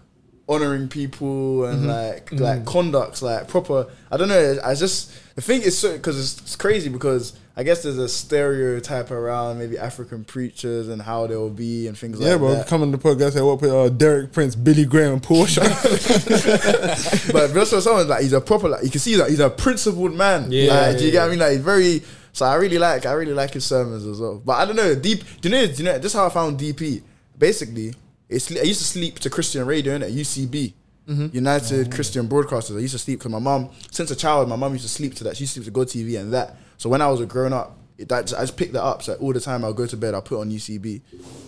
honoring people and like like conducts, like proper. I don't know. I just the thing is so because it's, it's crazy because I guess there's a stereotype around maybe African preachers and how they'll be and things like that. Yeah, like bro. that. Come on the podcast and say what put uh, Derek Prince, Billy Graham, Porsche. but Joshua Selman's like he's a proper like you can see that he's a principled man. Yeah, like, do you yeah, get what I mean? Like he's very. So I really like I really like his sermons as well. But I don't know deep. Do you know? Do you know? This is how I found DP. Basically, it's I used to sleep to Christian radio at UCB. United Christian Broadcasters. I used to sleep because my mom, since a child, my mom used to sleep to that. She used to sleep to Go TV and that. So when I was a grown up, it, that I just picked that up. So all the time I'll go to bed, I'll put on UCB.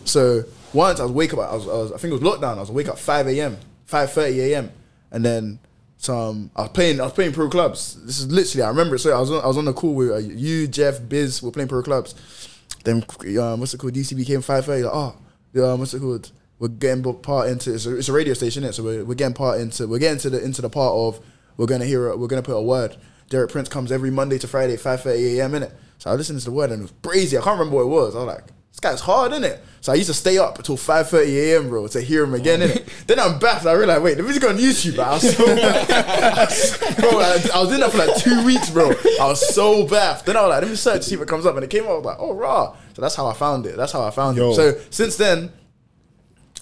So once I was wake up, I was, I was I think it was lockdown. I was wake up five a.m., five thirty a.m. and then some I was playing I was playing pro clubs. This is literally I remember it. So I was on, I was on the call with uh, you, Jeff, Biz. We're playing pro clubs. Then um, what's it called? DCB came five thirty. Like oh, um, what's it called? We're getting part into it's a, it's a radio station, is So we're, we're getting part into we're getting to the into the part of we're gonna hear a, we're gonna put a word. Derek Prince comes every Monday to Friday, five thirty a.m. in it. So I listened to the word and it was crazy. I can't remember what it was. I was like, this guy's hard, isn't it? So I used to stay up until five thirty a.m. bro to hear him again, innit? then I'm back and I realized, wait, the music on YouTube, I was so bad. bro, I, I was in there for like two weeks, bro. I was so bad. Then I was like, let me search to see if it comes up, and it came up. I was like, oh raw. So that's how I found it. That's how I found Yo. it. So since then.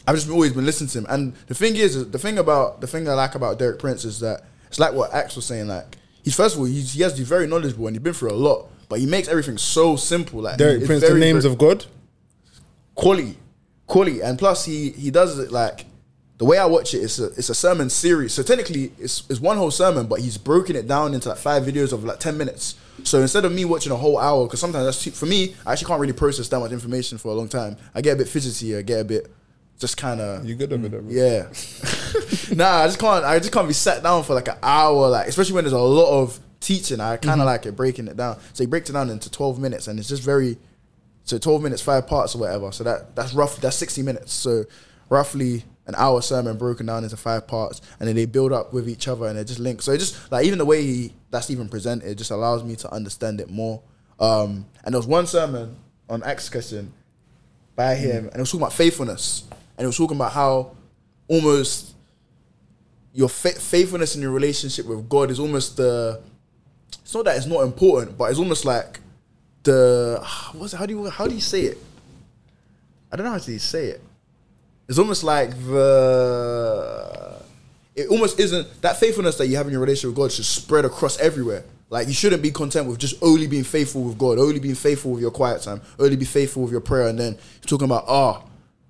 I've just always been listening to him, and the thing is, the thing about the thing I like about Derek Prince is that it's like what Axe was saying. Like he's first of all, he's, he has he's very knowledgeable and he's been through a lot, but he makes everything so simple. Like Derek Prince, the names very- of God. quality, quality, and plus he he does it like the way I watch it. It's a it's a sermon series, so technically it's it's one whole sermon, but he's broken it down into like five videos of like ten minutes. So instead of me watching a whole hour, because sometimes that's too, for me, I actually can't really process that much information for a long time. I get a bit fidgety, I get a bit just kind of You good over there, bro? yeah. nah, I just can't. I just can't be sat down for like an hour, like especially when there's a lot of teaching. I kind of mm-hmm. like it breaking it down. So he breaks it down into twelve minutes, and it's just very. So twelve minutes, five parts or whatever. So that that's rough. That's sixty minutes. So roughly an hour sermon broken down into five parts, and then they build up with each other, and they just link. So it just like even the way he, that's even presented just allows me to understand it more. Um, and there was one sermon on Acts question by him, mm. and it was talking about faithfulness, and was talking about how almost your fa- faithfulness in your relationship with God is almost the. It's not that it's not important, but it's almost like the what's how do you how do you say it? I don't know how to say it. It's almost like the it almost isn't that faithfulness that you have in your relationship with God should spread across everywhere. Like you shouldn't be content with just only being faithful with God, only being faithful with your quiet time, only be faithful with your prayer, and then you're talking about ah,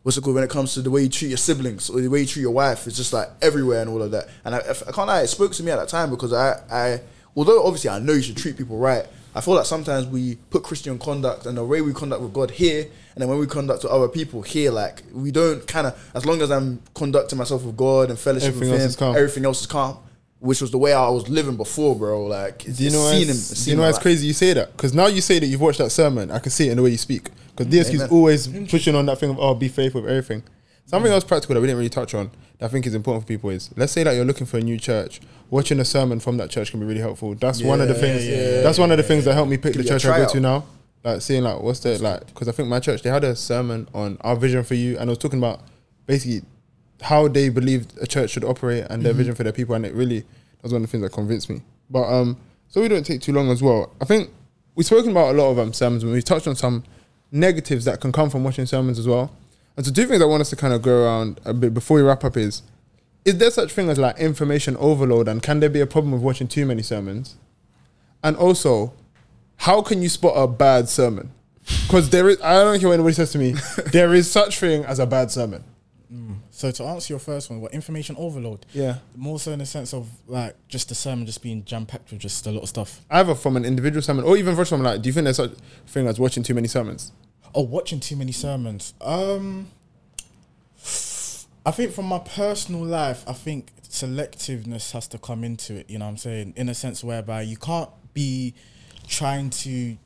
what's it called when it comes to the way you treat your siblings or the way you treat your wife. It's just like everywhere and all of that. And I, I can't lie, it spoke to me at that time because I, I, although obviously I know you should treat people right, I feel like sometimes we put Christian conduct and the way we conduct with God here, and then when we conduct with other people here, like we don't kind of. As long as I'm conducting myself with God and fellowship Everything with else Him, is calm. everything else is calm. Which was the way I was living before, bro. Like, Do you know seen him, do seen you know it's crazy you say that? Because now you say that you've watched that sermon, I can see it in the way you speak. Because DSQ's is always pushing on that thing of, oh, be faithful with everything. Something else practical that we didn't really touch on that I think is important for people is, let's say that you're looking for a new church, watching a sermon from that church can be really helpful. That's one of the things, yeah, that's one of the things that helped me pick the Give you church I go to now. Like seeing like, what's the, like, because I think my church, they had a sermon on our vision for you and it was talking about basically how they believed a church should operate and Mm-hmm. their vision for their people, and it really that was one of the things that convinced me. But um, so we don't take too long as well. I think we've spoken about a lot of um sermons, and we've touched on some negatives that can come from watching sermons as well. And so two things I want us to kind of go around a bit before we wrap up is is there such thing as like information overload and can there be a problem with watching too many sermons? And also, how can you spot a bad sermon? Because there is I don't care what anybody says to me, there is such thing as a bad sermon. So to answer your first one, what information overload? Yeah. More so in the sense of like just the sermon just being jam packed with just a lot of stuff. Either from an individual sermon or even from like, do you think there's such a thing as watching too many sermons? Oh, watching too many sermons. Um, I think from my personal life, I think selectiveness has to come into it. You know what I'm saying? In a sense whereby you can't be trying to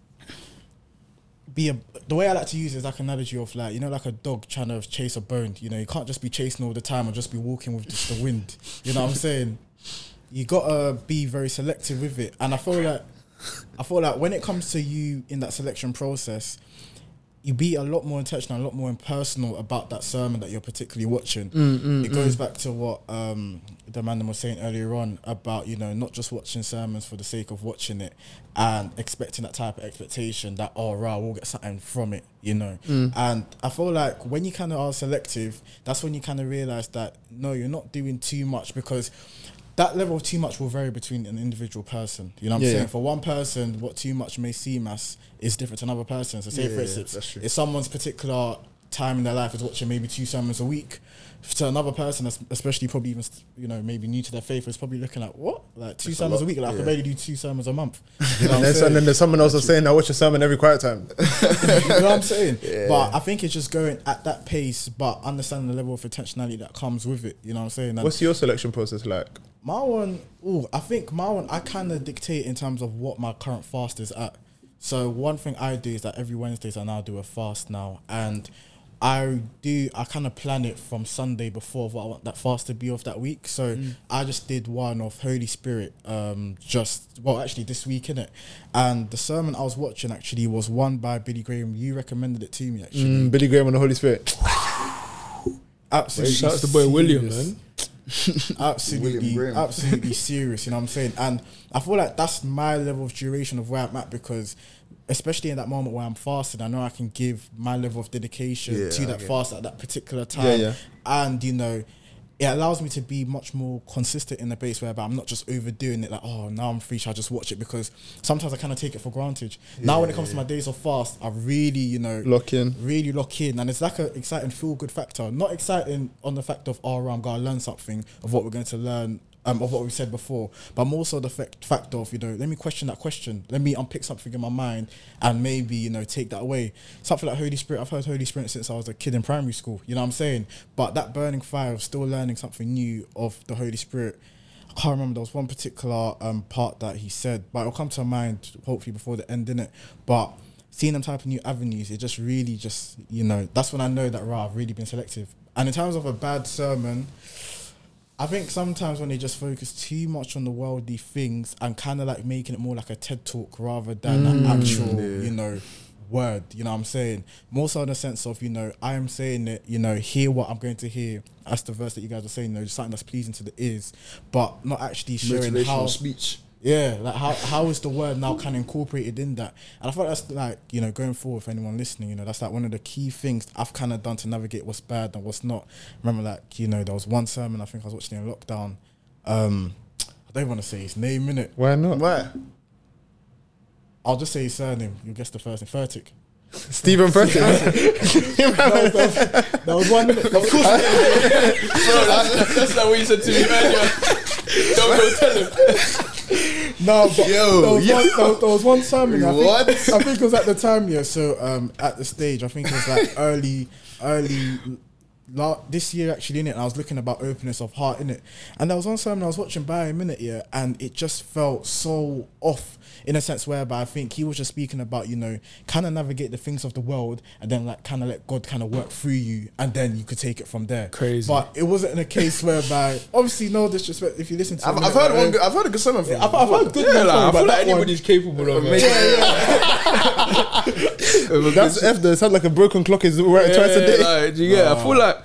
be a. The way I like to use it is like an analogy of like you know like a dog trying to chase a bone. You know you can't just be chasing all the time or just be walking with just the wind. You know what I'm saying? You gotta be very selective with it, and I feel like I feel like when it comes to you in that selection process, you be a lot more intentional, a lot more impersonal about that sermon that you're particularly watching. Mm, mm, it goes mm. back to what um, the man was saying earlier on about you know not just watching sermons for the sake of watching it and expecting that type of expectation that oh right we'll get something from it, you know. And I feel like when you kind of are selective, that's when you kind of realize that no, you're not doing too much because that level of too much will vary between an individual person. You know what I'm Yeah, saying? yeah. For one person, what too much may seem as is different to another person. So, say Yeah, for yeah, instance, that's true. if someone's particular time in their life is watching maybe two sermons a week, to another person, especially probably even you know maybe new to their faith, is probably looking at what like two That's sermons a, lot, week. Like I yeah. can barely do two sermons a month. You know And then, and then there's someone else that's saying I watch a sermon every quiet time. you know what I'm saying? But I think it's just going at that pace, but understanding the level of intentionality that comes with it. You know what I'm saying? And What's your selection process like? my one, ooh, I think my one, I kind of dictate in terms of what my current fast is at. So one thing I do is that every Wednesdays I now do a fast now, and I do I kind of plan it from Sunday before what I want that fast to be of that week. So I just did one of Holy Spirit, um, just well actually this week in it, and the sermon I was watching actually was one by Billy Graham. You recommended it to me actually. Mm, Billy Graham and the Holy Spirit. Absolutely, Shout out to boy William, man. absolutely, absolutely serious. You know what I'm saying? And I feel like that's my level of duration of where I'm at because, especially in that moment where I'm fasting, I know I can give my level of dedication Yeah, to that get it. fast at that particular time. Yeah, yeah. And you know, it allows me to be much more consistent in the base whereby I'm not just overdoing it. Like, oh, now I'm free, shall I just watch it? Because sometimes I kind of take it for granted. now, when it comes to my days of fast, I really, you know, Lock in. really lock in, and it's like an exciting feel good factor. Not exciting on the fact of oh, I'm gonna learn something of what we're going to learn. Um, of what we said before, but more so the fact, fact of you know, let me question that question. Let me unpick something in my mind, and maybe you know, take that away. Something like Holy Spirit. I've heard Holy Spirit since I was a kid in primary school. You know what I'm saying? But that burning fire of still learning something new of the Holy Spirit. I can't remember. There was one particular um, part that he said, but it'll come to mind hopefully before the end, in it. But seeing them type of new avenues, it just really just you know that's when I know that right, I've really been selective. And in terms of a bad sermon, I think sometimes when they just focus too much on the worldly things and kind of like making it more like a TED talk rather than an mm. actual, you know, word. You know what I'm saying? More so in the sense of, you know, I am saying it, you know, hear what I'm going to hear. That's the verse that you guys are saying, you know, something that's pleasing to the ears, but not actually showing Motivational how speech. Yeah, like how how is the word now kind of incorporated in that? And I thought that's like you know going forward for anyone listening, you know that's like one of the key things I've kind of done to navigate what's bad and what's not. Remember, like you know there was one sermon I think I was watching in lockdown. Um, I don't want to say his name in it. Why not? Why? I'll just say his surname. You'll guess the first name. Furtick. Stephen Furtick. that, was, that was one minute. Of course, Bro, that's, that's not what you said to me earlier. Don't go tell him. No, but Yo, there, was yo. One, there, there was one sermon. I think, What? I think it was at the time, yeah. So um, at the stage, I think it was like early, early. La- this year actually in it, I was looking about openness of heart in it, and there was one sermon I was watching by a minute yeah, and it just felt so off in a sense whereby I think he was just speaking about you know kind of navigate the things of the world and then like kind of let God kind of work through you, and then you could take it from there. Crazy. but it wasn't in a case whereby obviously no disrespect if you listen to I've, it, I've heard uh, one. Good, I've heard a good sermon from. I've, I've heard good Yeah, ones, like, I but feel that like one- anybody's capable of it. Yeah, yeah. That's F though. It sounds like a broken clock is right twice a day. Like, yeah, I feel like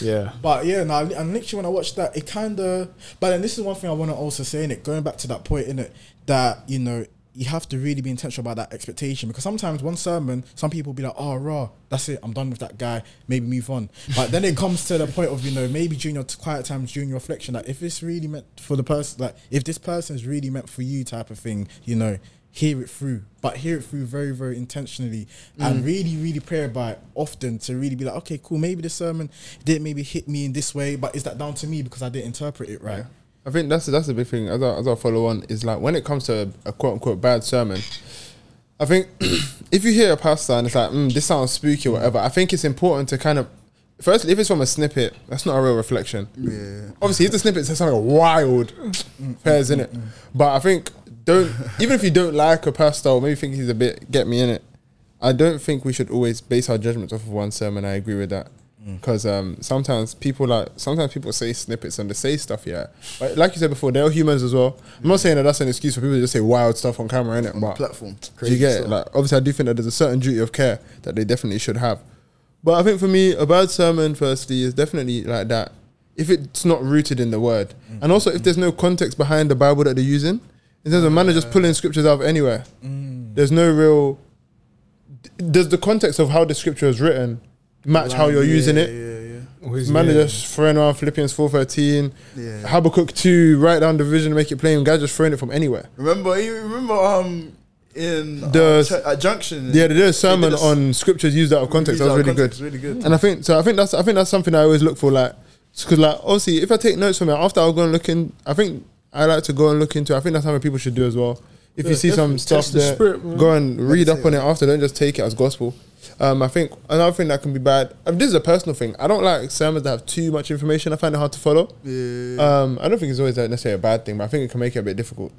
yeah. But yeah, no, and literally when I watched that, it kind of. But then this is one thing I want to also say in it, going back to that point in it, that you know, you have to really be intentional about that expectation because sometimes one sermon, some people be like, ah, "Oh, raw, that's it, I'm done with that guy, maybe move on." But then it comes to the point of you know maybe during your quiet times, during your reflection, that if it's really meant for the person, like if this person is really meant for you, type of thing, you know, hear it through, but hear it through very, very intentionally, and mm. really, really pray about it often to really be like, okay, cool, maybe the sermon didn't maybe hit me in this way, but is that down to me because I didn't interpret it right? I think that's that's the big thing. As I, as I follow on, is like when it comes to a, a quote unquote bad sermon, I think if you hear a pastor and it's like, mm, this sounds spooky or whatever, I think it's important to kind of, firstly, if it's from a snippet, that's not a real reflection. Yeah. Obviously, if the snippet says something wild, pairs in it. Mm, mm, mm. But I think don't even if you don't like a pastor or maybe think he's a bit get me in it. I don't think we should always base our judgments off of one sermon. I agree with that. Mm. Because um, sometimes people like sometimes people say snippets and they say stuff, yeah. But like you said before, they're humans as well. I'm not mm. saying that that's an excuse for people to just say wild stuff on camera, innit? But platform. do you get it? Like obviously, I do think that there's a certain duty of care that they definitely should have. But I think for me, a bad sermon, firstly, is definitely like that. If it's not rooted in the word, mm. and also if there's no context behind the Bible that they're using, in terms of man just pulling uh. scriptures out of anywhere. There's no real. Does the context of how the scripture is written match how you're Yeah, using it? Yeah, yeah. Always, Man yeah. just throwing around Philippians four thirteen, Yeah. Habakkuk two, write down the vision, make it plain. Guys just throwing it from anywhere. Remember, you remember um in The- uh, Ch- at Junction. Yeah, they did a sermon did a s- on scriptures used out of context. That was really good. Really good. And I think so. I think that's I think that's something I always look for. Like, because like obviously, if I take notes from it after, I'll go and look in. I think I like to go and look into. I think that's something people should do as well. If you see some stuff the there, spirit, go and read up on it after. Don't just take it as gospel. Um, I think another thing that can be bad. And this is a personal thing. I don't like sermons that have too much information. I find it hard to follow. Yeah. Um, I don't think it's always necessarily a bad thing, but I think it can make it a bit difficult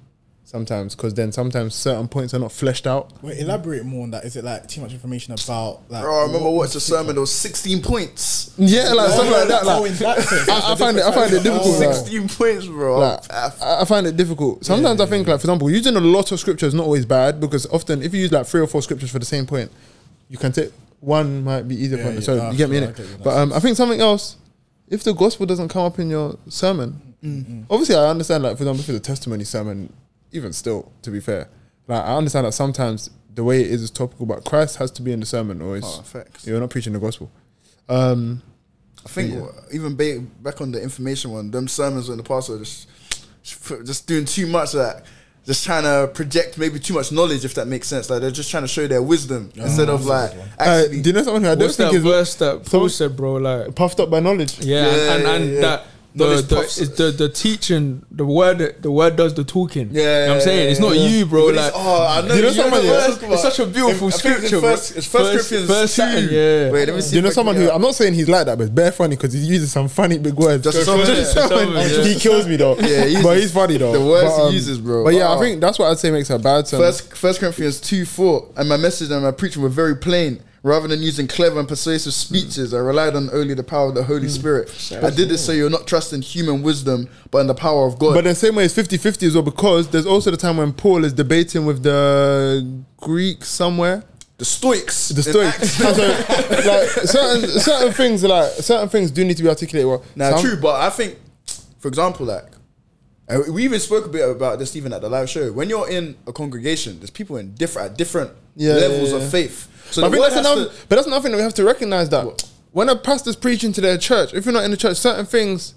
sometimes because then sometimes certain points are not fleshed out. Wait, elaborate more on that. Is it like too much information about like? Bro, I remember what watching a sermon. There was 16 points. Yeah, like stuff like that. Oh, Like, that sense, I, I find it. I find it difficult. like. 16 points, bro. Like, I, I find it difficult. Sometimes I think, like for example, using a lot of scripture is not always bad because often if you use like three or four scriptures for the same point, you can take one might be easier Yeah, for yeah, so you get me in it. But um, I think something else, if the gospel doesn't come up in your sermon, obviously I understand. Like for example, it's a testimony sermon, even still, to be fair, like I understand that sometimes the way it is is topical, but Christ has to be in the sermon, or it's, Oh, you're not preaching the gospel. Um, I think even ba- back on the information one, them sermons in the past are just just doing too much of that. Just trying to project maybe too much knowledge, if that makes sense. Like they're just trying to show their wisdom instead of like uh, actually. do you know someone who I don't What's think that is verse that Paul Someone- said, bro? Like, puffed up by knowledge? yeah, Yeah, and, and, yeah, yeah. that the the, the the teaching, the word, the word does the talking. Yeah, you know what I'm saying it's not yeah. you, bro. But it's- Like, oh, I know. You know you someone- know what I'm yeah. talking it's such a beautiful I think it's in scripture, bro. First, it's First Corinthians first two. Saturn, yeah. Wait, let me see. You know someone who I'm not saying he's like that, but it's bare funny because he uses some funny big words. Just some- Just someone- some- yeah. he kills me though. Yeah, he but he's funny though. the words But, he uses, bro. But yeah, I Oh. think that's what I'd say makes a bad. First, First Corinthians two four, and my message and my preaching were very plain. Rather than using clever and persuasive speeches, I relied on only the power of the Holy Spirit. I did this so you're not trusting human wisdom, but in the power of God. But the same way it's 50-50 as well because there's also the time when Paul is debating with the Greeks somewhere. the Stoics, The Stoics. So, like certain certain things like certain things do need to be articulated well. Now, Some- true, but I think, for example, like uh, we even spoke a bit about this even at the live show. When you're in a congregation, there's people in different at different Yeah, levels yeah, of faith. So But I think that's another, to- but that's another thing that we have to recognize that What? when a pastor's preaching to their church, if you're not in the church, certain things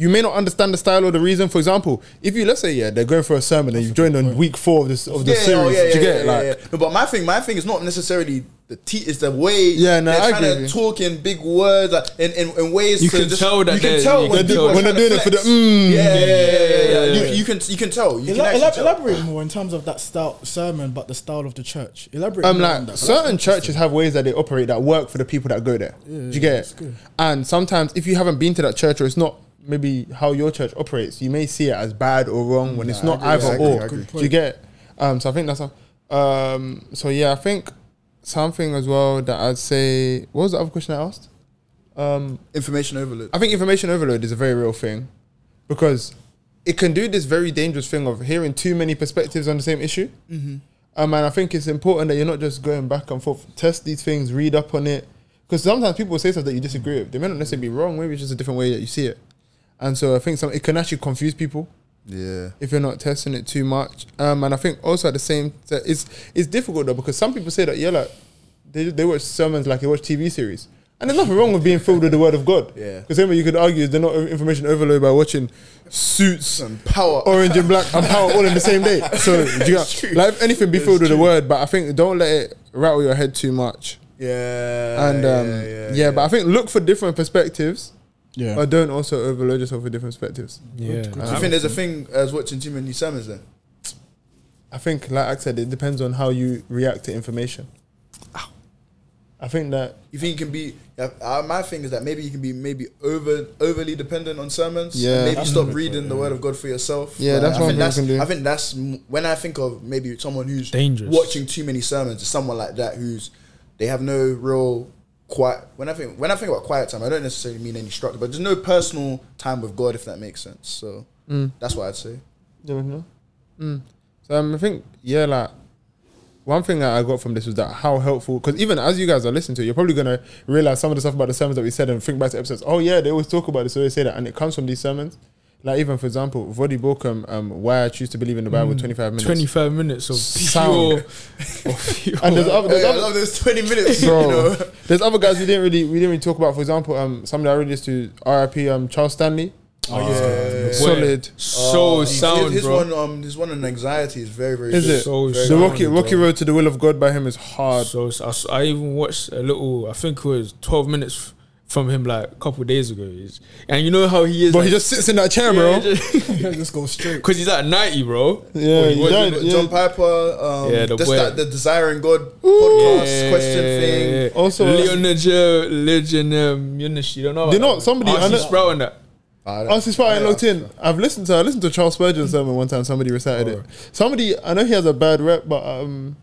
you may not understand the style or the reason. For example, if you let's say yeah, they're going for a sermon and you've joined on week four of this of the yeah, series, oh, yeah, do you yeah, get yeah, it? Like, yeah, yeah. No, but my thing, my thing is not necessarily the T it's the way. Yeah, no, they're I trying agree to with talk in big words, like, in, in, in ways. You to can just, tell that you can tell you when people When they're trying to doing it for the, flex. mm. yeah, yeah, yeah, yeah, yeah, yeah, You, yeah. you can you can tell. You Ela- can ela- actually tell. elaborate more in terms of that style sermon, but the style of the church. Elaborate. I'm on like that. certain churches have ways that they operate that work for the people that go there. Do you get it? good. And sometimes, if you haven't been to that church or it's not maybe how your church operates, you may see it as bad or wrong when it's not either or. Do you get? It? Um, so I think that's a. Um, so yeah, I think something as well that I'd say. What was the other question I asked? Um, Information overload. I think information overload is a very real thing because it can do this very dangerous thing of hearing too many perspectives on the same issue. Mm-hmm. Um, and I think it's important that you're not just going back and forth, test these things, read up on it. Because sometimes people will say stuff that you disagree with. They may not necessarily be wrong, maybe it's just a different way that you see it. And so I think some, it can actually confuse people Yeah. if you're not testing it too much. Um, and I think also at the same, it's it's difficult though because some people say that yeah, like they they watch sermons like they watch TV series, and there's nothing wrong with being filled with the Word of God. Yeah. Because then you could argue is they're not information overload by watching Suits, And power. Orange and Black, and Power all in the same day. So you got, like anything, be filled with the Word, but I think don't let it rattle your head too much. Yeah. And um, yeah, but I think look for different perspectives, Yeah. but don't also overload yourself with different perspectives. Yeah. Do you think there's a thing as watching too many sermons then? I think, like I said, it depends on how you react to information. I think that You think you can be? Uh, my thing is that maybe you can be maybe over overly dependent on sermons. Yeah. and maybe stop good, reading the yeah. word of God for yourself. Yeah, Like, that's I what think people that's, can do. I think that's when I think of maybe someone who's Dangerous. watching too many sermons. Is someone like that who's they have no real quiet. When I think when I think about quiet time, I don't necessarily mean any structure, but there's no personal time with God, if that makes sense. So Mm. that's what I'd say. You don't? Mm. So um, I think yeah, like one thing that I got from this was that how helpful because even as you guys are listening to it, you're probably gonna realize some of the stuff about the sermons that we said and think back to episodes. Oh yeah, they always talk about this, so they say that, and it comes from these sermons. Like even for example, Voddie Baucham, um, why I choose to believe in the Bible, 25 minutes. 25 minutes of Sound. pure, of pure And there's other, there's Hey, I other love those twenty minutes, bro. you know. There's other guys we didn't really we didn't really talk about. For example, um, somebody I really used to RIP um Charles Stanley. Oh yeah. Solid. so his- sound, his bro. one, um, his one on anxiety is very, very. Is good. it? So The sound, Rocky Rocky bro. Road to the Will of God by him is hard. So I even watched a little. I think it was 12 minutes f- from him like a couple days ago. He's, and you know how he is. But like, he just sits in that chair, bro. Just go straight. because he's at 90, bro. Yeah, What, he what, died, John. Piper, um, Yeah, the just boy. that the Desiring God podcast question thing. Also- Leonager, Legion, um, Eunice, you don't know. Do you about know somebody- I Archie know- Sprout that. Oh, since I ain't yeah, looked in. I've listened to I listened to Charles Spurgeon's sermon one time. Somebody recited it. Somebody I know he has a bad rep, but um,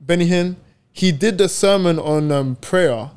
Benny Hinn, he did the sermon on um, prayer.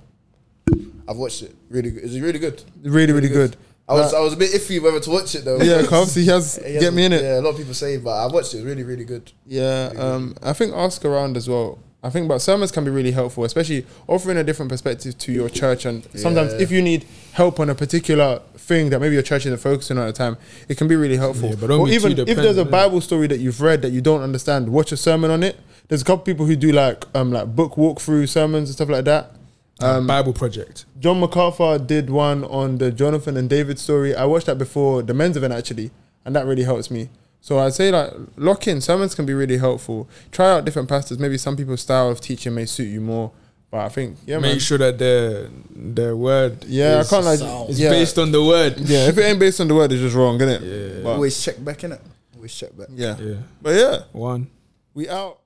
I've watched it. Really good. Is it really good? Really, really good. I was I was a bit iffy whether to watch it though. yeah, cause obviously he has He has get me in it. Yeah, a lot of people say, but I watched it. It's really, really good. Yeah, um, I think ask around as well. I think but sermons can be really helpful, especially offering a different perspective to your church. And sometimes, Yeah. if you need help on a particular thing that maybe your church isn't focusing on at the time, it can be really helpful. Yeah, but don't or be even too if there's a dependent, innit? Bible story that you've read that you don't understand, watch a sermon on it. There's a couple people who do like um like book walkthrough sermons and stuff like that. Um, Bible Project. John MacArthur did one on the Jonathan and David story. I watched that before the men's event actually, and that really helps me. So I'd say like lock in. Sermons can be really helpful. Try out different pastors. Maybe some people's style of teaching may suit you more. But I think yeah, Make man. sure that their their word Yeah, is, I can't like sound. is yeah, based on the word. yeah. If it ain't based on the word, it's just wrong, isn't it? Yeah. But, Always check back in it. Always check back. yeah. Yeah. But yeah, One. we out.